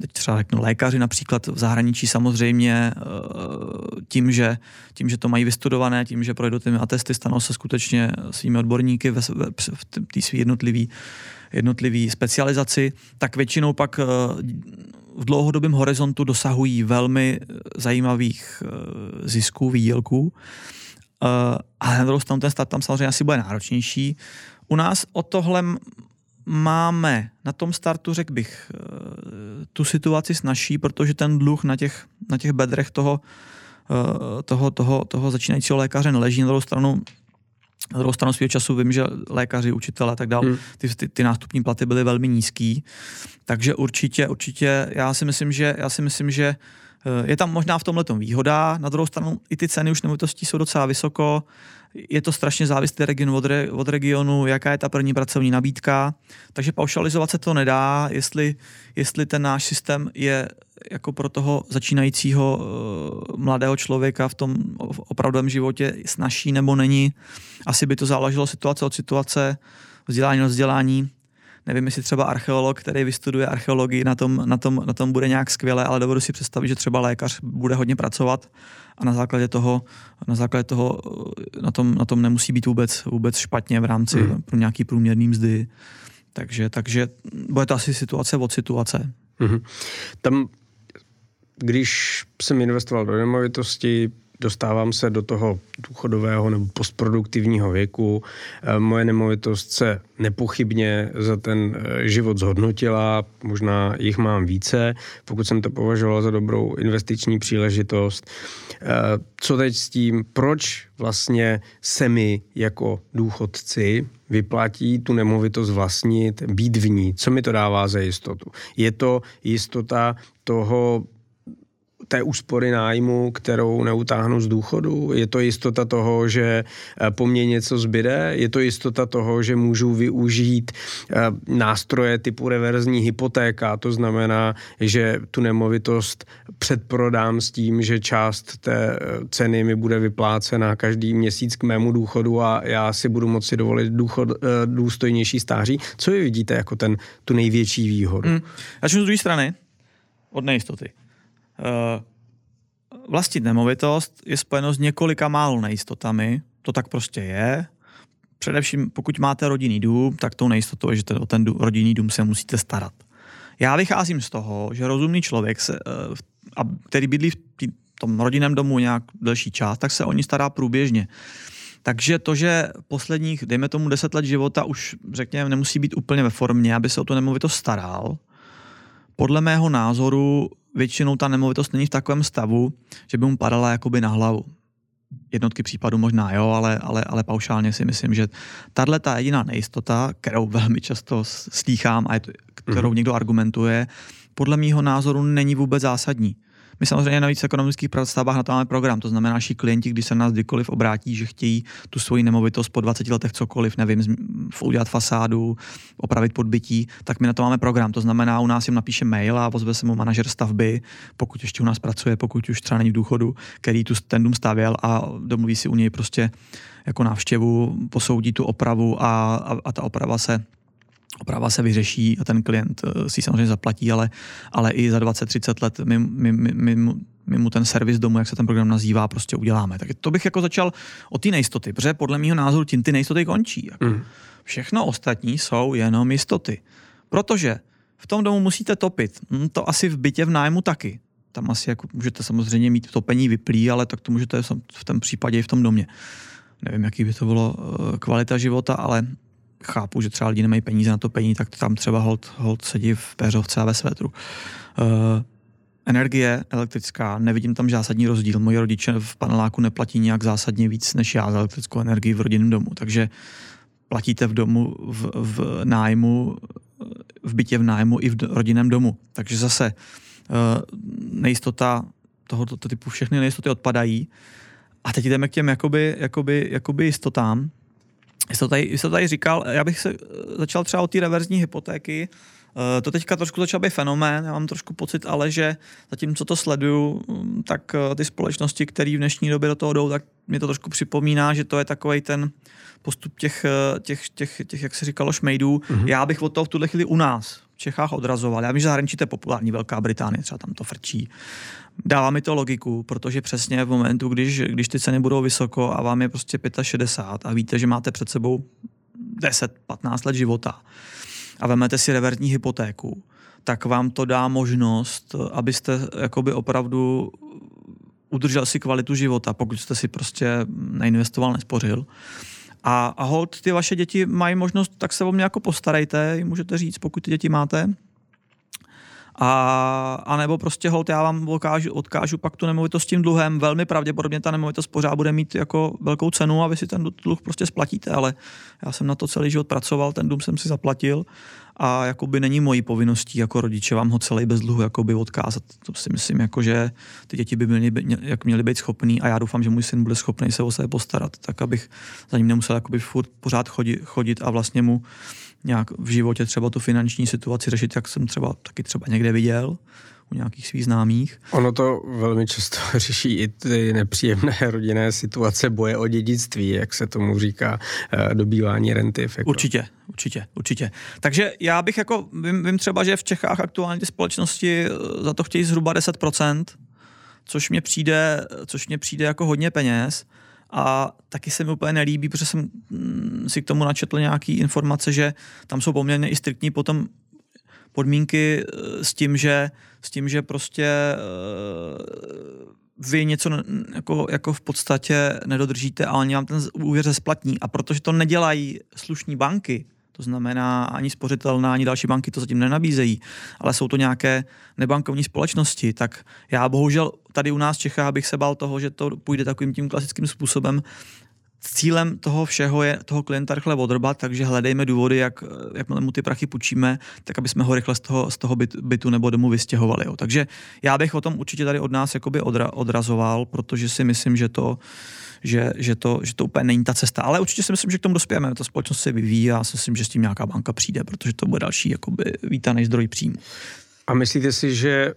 teď třeba řeknu lékaři například v zahraničí samozřejmě eh, tím, že, tím, že to mají vystudované, tím, že projdou těmi atesty, stanou se skutečně svými odborníky ve, ve, v té své jednotlivý, jednotlivý specializaci, tak většinou pak eh, v dlouhodobém horizontu dosahují velmi zajímavých eh, zisků, výdělků. A na druhou stranu ten stát tam samozřejmě asi bude náročnější. U nás o tohle máme na tom startu, řekl bych, eh, tu situaci snaží, protože ten dluh na těch, na těch bedrech toho, eh, toho, toho, toho začínajícího lékaře neleží. Na druhou stranu na druhou stranu svého času vím, že lékaři, učitelé a tak dále, hmm. ty, ty, ty nástupní platy byly velmi nízký, takže určitě, určitě, já si myslím, že, já si myslím, že eh, je tam možná v tomhle výhoda, na druhou stranu i ty ceny už nemovitostí jsou docela vysoko, je to strašně závislý region od, re, od regionu, jaká je ta první pracovní nabídka, takže paušalizovat se to nedá, jestli, jestli ten náš systém je jako pro toho začínajícího uh, mladého člověka v tom opravdovém životě snažší nebo není. Asi by to záleželo situace od situace, vzdělání od vzdělání. Nevím, jestli třeba archeolog, který vystuduje archeologii, na tom, na tom, na tom bude nějak skvěle, ale dovedu si představit, že třeba lékař bude hodně pracovat a na základě toho, na základě toho na tom, na tom nemusí být vůbec, vůbec špatně v rámci mm. pro nějaký průměrný mzdy. Takže, takže bude to asi situace od situace. Mm-hmm. Tam, když jsem investoval do nemovitosti, dostávám se do toho důchodového nebo postproduktivního věku. Eh, moje nemovitost se nepochybně za ten eh, život zhodnotila, možná jich mám více, pokud jsem to považoval za dobrou investiční příležitost. Eh, co teď s tím, proč vlastně se mi jako důchodci vyplatí tu nemovitost vlastnit, být v ní? Co mi to dává za jistotu? Je to jistota toho té úspory nájmu, kterou neutáhnu z důchodu? Je to jistota toho, že eh, po mně něco zbyde? Je to jistota toho, že můžu využít eh, nástroje typu reverzní hypotéka? To znamená, že tu nemovitost předprodám s tím, že část té eh, ceny mi bude vyplácena každý měsíc k mému důchodu a já si budu moci dovolit důchod, důstojnější stáří. Co vy vidíte jako ten, tu největší výhodu? Hmm. Začnu z druhé strany, od nejistoty. Eh, vlastnit nemovitost je spojeno s několika málo nejistotami, to tak prostě je. Především pokud máte rodinný dům, tak tou nejistotou je, že o ten rodinný dům se musíte starat. Já vycházím z toho, že rozumný člověk, se, eh, který bydlí v tom rodinném domu nějak delší čas, tak se o ní stará průběžně. Takže to, že posledních, dejme tomu, deset let života už, řekněme, nemusí být úplně ve formě, aby se o tu nemovitost staral, podle mého názoru většinou ta nemovitost není v takovém stavu, že by mu padala jakoby na hlavu. Jednotky případů možná jo, ale, ale, ale paušálně si myslím, že tahle ta jediná nejistota, kterou velmi často slýchám a je kterou mm-hmm. někdo argumentuje, podle mýho názoru není vůbec zásadní. My samozřejmě na víc ekonomických stavbách na to máme program, to znamená, naši klienti, když se nás kdykoliv obrátí, že chtějí tu svoji nemovitost po 20 letech cokoliv, nevím, udělat fasádu, opravit podbytí, tak my na to máme program. To znamená, u nás jim napíše mail a pozve se mu manažer stavby, pokud ještě u nás pracuje, pokud už třeba není v důchodu, který tu ten dům stavěl a domluví si u něj prostě jako návštěvu, posoudí tu opravu a, a, a ta oprava se oprava se vyřeší a ten klient eh, si samozřejmě zaplatí, ale, ale i za 20-30 let my, my, my, my, my mu ten servis domu, jak se ten program nazývá, prostě uděláme. Tak to bych jako začal o ty nejistoty, protože podle mého názoru tím ty nejistoty končí. Jako. Mm. Všechno ostatní jsou jenom jistoty. Protože v tom domu musíte topit. Hm, to asi v bytě v nájmu taky. Tam asi jako můžete samozřejmě mít topení vyplý, ale tak to můžete v tom případě i v tom domě. Nevím, jaký by to bylo eh, kvalita života, ale chápu, že třeba lidi nemají peníze na to peníze, tak tam třeba hold, hold sedí v péřovce a ve svetru. Uh, energie elektrická, nevidím tam zásadní rozdíl. Moji rodiče v paneláku neplatí nějak zásadně víc než já za elektrickou energii v rodinném domu, takže platíte v domu v, v nájmu, v bytě v nájmu i v rodinném domu. Takže zase uh, nejistota tohoto typu, všechny nejistoty odpadají. A teď jdeme k těm jakoby, jakoby, jakoby jistotám, To, tady, to tady říkal, já bych se eh, začal třeba o té reverzní hypotéky. Eh, to teďka trošku začal být fenomén, já mám trošku pocit, ale že zatím, co to sleduju, mm, tak eh, ty společnosti, které v dnešní době do toho jdou, tak mi to trošku připomíná, že to je takový ten postup těch, těch, těch, těch jak se říkalo, šmejdů. Mm-hmm. Já bych od toho v tuhle chvíli u nás v Čechách odrazoval. Já vím, že zahraničí je populární, Velká Británie, třeba tam to frčí. Dává mi to logiku, protože přesně v momentu, když, když ty ceny budou vysoko a vám je prostě 65 a víte, že máte před sebou 10-15 let života a vemete si revertní hypotéku, tak vám to dá možnost, abyste jakoby opravdu udržel si kvalitu života, pokud jste si prostě neinvestoval, nespořil. A, a hold, ty vaše děti mají možnost, tak se o mě jako postarejte, jim můžete říct, pokud ty děti máte, a, a nebo prostě hold, já vám odkážu, odkážu pak tu nemovitost s tím dluhem, velmi pravděpodobně ta nemovitost pořád bude mít jako velkou cenu a vy si ten dluh prostě splatíte, ale já jsem na to celý život pracoval, ten dům jsem si zaplatil a jakoby není mojí povinností jako rodiče vám ho celý bez dluhu jakoby odkázat. To si myslím, jako, že ty děti by měly, jak měly být schopný a já doufám, že můj syn bude schopný se o sebe postarat, tak abych za ním nemusel jakoby furt pořád chodit, chodit a vlastně mu nějak v životě třeba tu finanční situaci řešit, jak jsem třeba taky třeba někde viděl u nějakých svých známých. Ono to velmi často řeší i ty nepříjemné rodinné situace boje o dědictví, jak se tomu říká, eh, dobývání renty. Jako. Určitě, určitě, určitě. Takže já bych jako, vím, vím třeba, že v Čechách aktuálně ty společnosti eh, za to chtějí zhruba 10%, což mě přijde, což mě přijde jako hodně peněz. A taky se mi úplně nelíbí, protože jsem mm, si k tomu načetl nějaký informace, že tam jsou poměrně i striktní potom podmínky eh, s tím, že, s tím, že prostě eh, vy něco jako, jako v podstatě nedodržíte a oni vám ten úvěr splatní. A protože to nedělají slušní banky, to znamená, ani spořitelná, ani další banky to zatím nenabízejí, ale jsou to nějaké nebankovní společnosti, tak já bohužel tady u nás v Čechách bych se bál toho, že to půjde takovým tím klasickým způsobem, cílem toho všeho je toho klienta rychle odrbat, takže hledejme důvody, jak, jak mu ty prachy půjčíme, tak aby jsme ho rychle z toho, z toho bytu, nebo domu vystěhovali. Jo. Takže já bych o tom určitě tady od nás jakoby odra, odrazoval, protože si myslím, že to, že, že, to, že to úplně není ta cesta. Ale určitě si myslím, že k tomu dospějeme. Ta společnost se vyvíjí a si myslím, že s tím nějaká banka přijde, protože to bude další jakoby vítaný zdroj příjmu. A myslíte si, že e,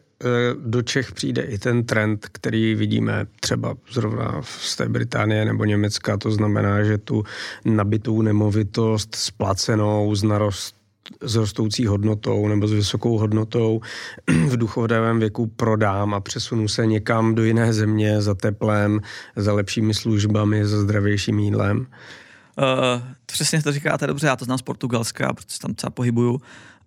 do Čech přijde i ten trend, který vidíme třeba zrovna z té Británie nebo Německa, to znamená, že tu nabitou nemovitost splacenou z narost s rostoucí hodnotou nebo s vysokou hodnotou v důchodovém věku prodám a přesunu se někam do jiné země za teplem, za lepšími službami, za zdravějším jídlem? Uh, přesně to říkáte dobře, já to znám z Portugalska, protože tam třeba pohybuju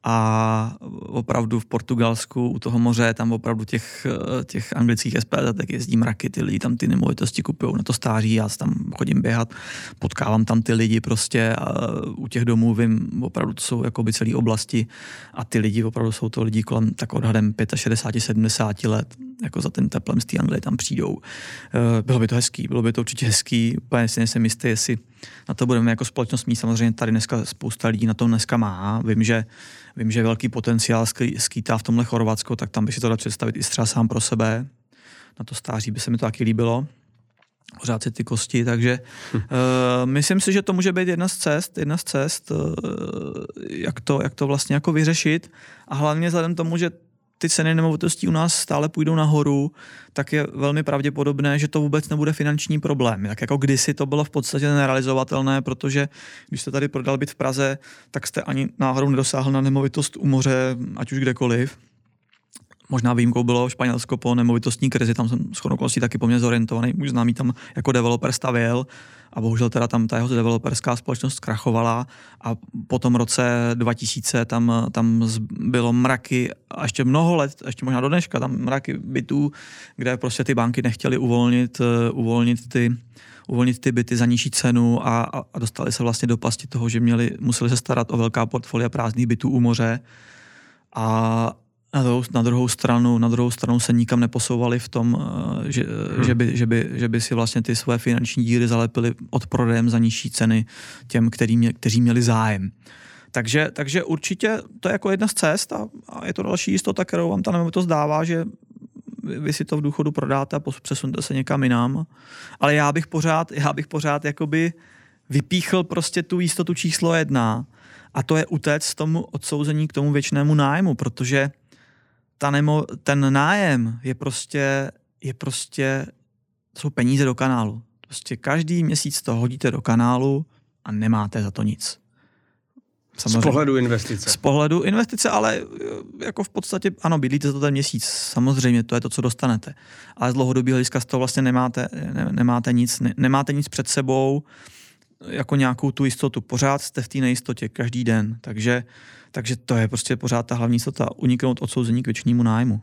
a opravdu v Portugalsku u toho moře tam opravdu těch, těch anglických SPD tak jezdí mraky, ty lidi tam ty nemovitosti kupují na to stáří, já tam chodím běhat, potkávám tam ty lidi prostě a u těch domů vím, opravdu to jsou jako by celé oblasti a ty lidi opravdu jsou to lidi kolem tak odhadem 65, 70 let, jako za ten teplem z té Anglie tam přijdou. Eh, bylo by to hezký, bylo by to určitě hezký, úplně si nejsem jistý, jestli na to budeme jako společnost mít. Samozřejmě tady dneska spousta lidí na to dneska má. Vím, že, vím, že velký potenciál skýtá v tomhle Chorvatsko, tak tam by si to dal představit i třeba sám pro sebe. na to stáří by se mi to taky líbilo pořád si ty kosti, takže hm. uh, myslím si, že to může být jedna z cest, jedna z cest, uh, jak, to, jak to vlastně jako vyřešit a hlavně vzhledem tomu, že ty ceny nemovitostí u nás stále půjdou nahoru, tak je velmi pravděpodobné, že to vůbec nebude finanční problém. Tak jako kdysi to bylo v podstatě nerealizovatelné, protože když jste tady prodal byt v Praze, tak jste ani náhodou nedosáhl na nemovitost u moře, ať už kdekoliv. Možná výjimkou bylo Španělsko po nemovitostní krizi, tam jsem s taky poměrně zorientovaný, můj známý tam jako developer stavěl a bohužel teda tam ta jeho developerská společnost zkrachovala a po tom roce 2000 tam, tam bylo mraky a ještě mnoho let, ještě možná do dneška, tam mraky bytů, kde prostě ty banky nechtěly uvolnit, uh, uvolnit ty uvolnit ty byty za nižší cenu a, a, a dostali se vlastně do pasti toho, že měli, museli se starat o velká portfolia prázdných bytů u moře. A, na druhou, na druhou stranu, na druhou stranu se nikam neposouvali v tom, eh, že, hmm. že, by, že, by, že by si vlastně ty své finanční díry zalepili od prodejem za nižší ceny těm, který mě, kteří měli zájem. Takže, takže určitě to je jako jedna z cest a, a je to další jistota, kterou vám ta nemovitost dává, že vy si to v důchodu prodáte a přesunete se někam jinam. Ale já bych pořád, já bych pořád jakoby vypíchl prostě tu jistotu číslo jedna a to je utéct tomu odsouzení k tomu věčnému nájmu, protože ta nemo, ten nájem je prostě, je prostě, to jsou peníze do kanálu. Prostě každý měsíc to hodíte do kanálu a nemáte za to nic. Samozřejmě. Z pohledu investice. Z pohledu investice, ale eh, jako v podstatě, ano, bydlíte to ten měsíc, samozřejmě, to je to, co dostanete. Ale z dlouhodobého hlediska z toho vlastně nemáte, ne, nemáte nic, ne, nemáte nic před sebou, jako nějakou tu jistotu. Pořád jste v té nejistotě, každý den. Takže takže to je prostě pořád ta hlavní sota, uniknout odsouzení k věčnímu nájmu.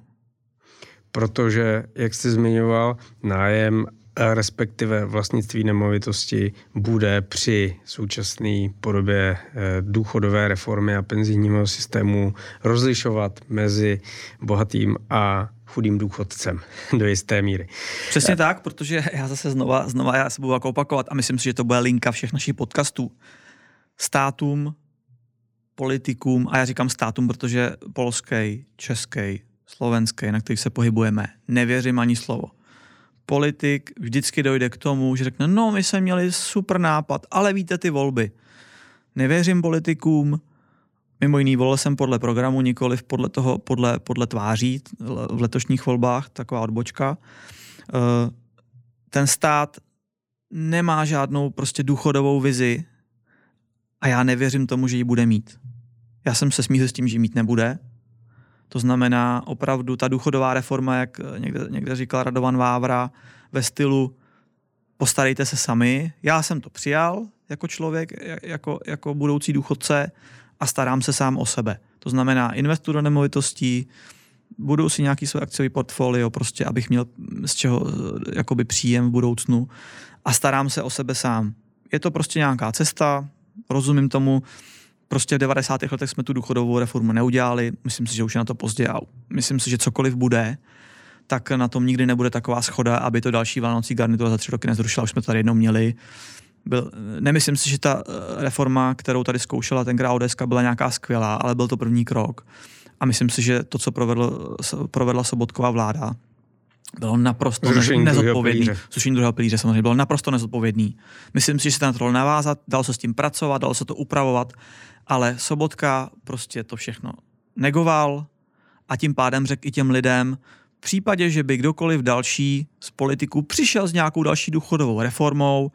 Protože, jak jste zmiňoval, nájem respektive vlastnictví nemovitosti bude při současné podobě eh, důchodové reformy a penzijního systému rozlišovat mezi bohatým a chudým důchodcem do jisté míry. Přesně tak, protože já zase znova, znova já se budu jako opakovat a myslím si, že to bude linka všech našich podcastů. Státům politikům, a já říkám státům, protože polský, český, slovenský, na kterých se pohybujeme, nevěřím ani slovo. Politik vždycky dojde k tomu, že řekne, no my jsme měli super nápad, ale víte ty volby. Nevěřím politikům, mimo jiný volil jsem podle programu, nikoli podle toho, podle, podle tváří v letošních volbách, taková odbočka. Eh, ten stát nemá žádnou prostě důchodovou vizi a já nevěřím tomu, že ji bude mít. Já jsem se smířil s tím, že mít nebude. To znamená opravdu ta důchodová reforma, jak někde, někde říkal Radovan Vávra, ve stylu postarejte se sami. Já jsem to přijal jako člověk, jako, jako budoucí důchodce a starám se sám o sebe. To znamená, investuju do nemovitostí, budu si nějaký svůj akciový portfolio, prostě abych měl z čeho jakoby příjem v budoucnu a starám se o sebe sám. Je to prostě nějaká cesta, rozumím tomu, prostě v 90. letech jsme tu důchodovou reformu neudělali, myslím si, že už je na to pozdě a myslím si, že cokoliv bude, tak na tom nikdy nebude taková schoda, aby to další Vánocí garnitura za tři roky nezrušila, už jsme to tady jednou měli. Byl, nemyslím si, že ta eh, reforma, kterou tady zkoušela tenkrát ODS, byla nějaká skvělá, ale byl to první krok. A myslím si, že to, co provedl, provedla Sobotková vláda, bylo naprosto Zrušení nezodpovědný. Druhého Zrušení druhého pilíře samozřejmě bylo naprosto nezodpovědný. Myslím si, že se na to dalo navázat, dalo se s tím pracovat, dalo se to upravovat ale Sobotka prostě to všechno negoval a tím pádem řekl i těm lidem, v případě, že by kdokoliv další z politiků přišel s nějakou další důchodovou reformou,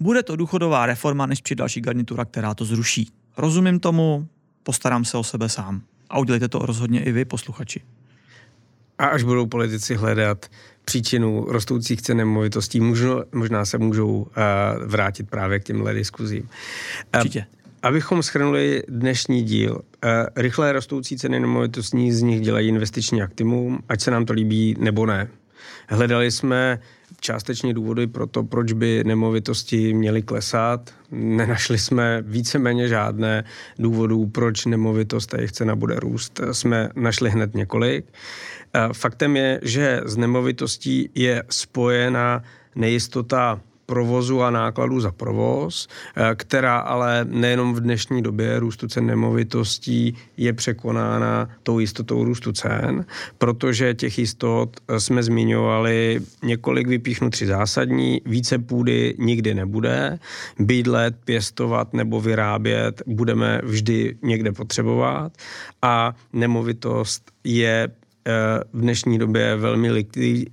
bude to důchodová reforma, než přijde další garnitura, která to zruší. Rozumím tomu, postarám se o sebe sám. A udělejte to rozhodně i vy, posluchači. A až budou politici hledat příčinu rostoucích cen nemovitostí, možno, možná se můžou uh, vrátit právě k těmhle diskuzím. Určitě. Abychom schrnuli dnešní díl, eh, rychle rostoucí ceny nemovitostní z nich dělají investiční aktivum, ať se nám to líbí nebo ne. Hledali jsme částečně důvody pro to, proč by nemovitosti měly klesat. Nenašli jsme víceméně žádné důvodů, proč nemovitost a jejich cena bude růst. Jsme našli hned několik. Eh, faktem je, že z nemovitostí je spojena nejistota provozu a nákladů za provoz, eh, která ale nejenom v dnešní době růstu cen nemovitostí je překonána tou jistotou růstu cen, protože těch jistot eh, jsme zmiňovali několik vypíchnu tři zásadní, více půdy nikdy nebude, bydlet, pěstovat nebo vyrábět budeme vždy někde potřebovat. A nemovitost je v dnešní době velmi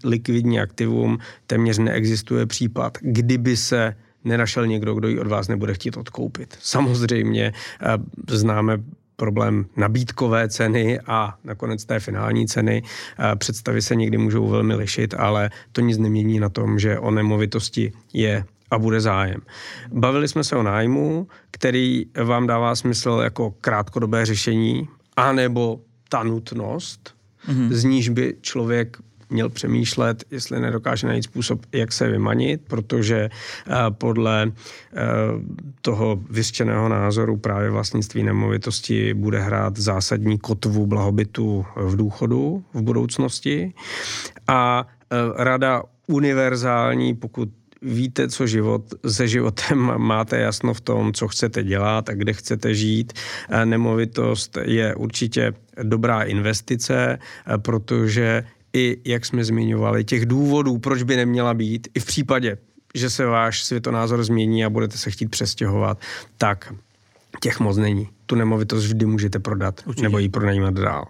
likvidní aktivum, téměř neexistuje případ, kdyby se nenašel někdo, kdo ji od vás nebude chtít odkoupit. Samozřejmě eh, známe problém nabídkové ceny a nakonec té finální ceny. Eh, představy se někdy můžou velmi lišit, ale to nic nemění na tom, že o nemovitosti je a bude zájem. Bavili jsme se o nájmu, který vám dává smysl jako krátkodobé řešení, anebo ta nutnost, mm-hmm. z níž by člověk měl přemýšlet, jestli nedokáže najít způsob, jak se vymanit, protože uh, podle uh, toho vyřčeného názoru právě vlastnictví nemovitosti bude hrát zásadní kotvu blahobytu v důchodu v budoucnosti. A uh, rada univerzální, pokud víte, co život, se životem máte jasno v tom, co chcete dělat a kde chcete žít. Nemovitost je určitě dobrá investice, protože i, jak jsme zmiňovali, těch důvodů, proč by neměla být, i v případě, že se váš světonázor změní a budete se chtít přestěhovat, tak těch moc není. Tu nemovitost vždy můžete prodat Určitě. nebo ji pronajímat dál.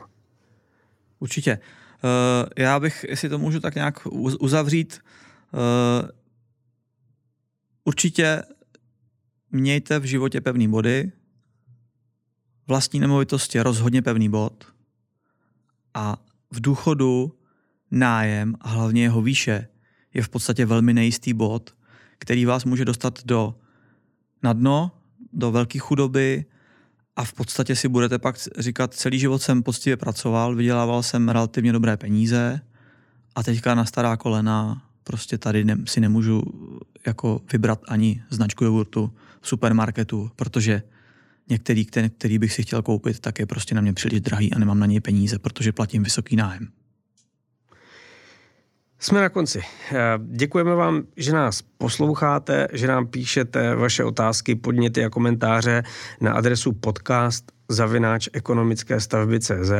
Určitě. Uh, já bych, jestli to můžu tak nějak uzavřít, uh, Určitě mějte v životě pevný body, vlastní nemovitost je rozhodně pevný bod a v důchodu nájem a hlavně jeho výše je v podstatě velmi nejistý bod, který vás může dostat do na dno, do velké chudoby a v podstatě si budete pak říkat, celý život jsem poctivě pracoval, vydělával jsem relativně dobré peníze a teďka na stará kolena prostě tady ne, si nemůžu jako vybrat ani značku jogurtu v supermarketu, protože některý, který, který bych si chtěl koupit, tak je prostě na mě příliš drahý a nemám na něj peníze, protože platím vysoký nájem. Jsme na konci. Eh, děkujeme vám, že nás posloucháte, že nám píšete vaše otázky, podněty a komentáře na adresu podcast zavináč ekonomické stavby CZ,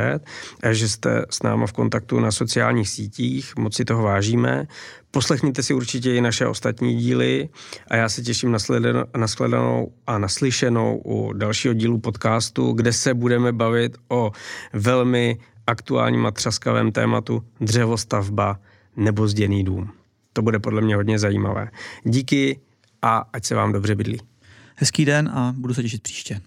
že jste s náma v kontaktu na sociálních sítích, moc si toho vážíme. Poslechněte si určitě i naše ostatní díly a já se těším na, shledanou a naslyšenou u dalšího dílu podcastu, kde se budeme bavit o velmi aktuálním a třaskavém tématu dřevostavba nebo dům. To bude podle mě hodně zajímavé. Díky a ať se vám dobře bydlí. Hezký den a budu se těšit příště.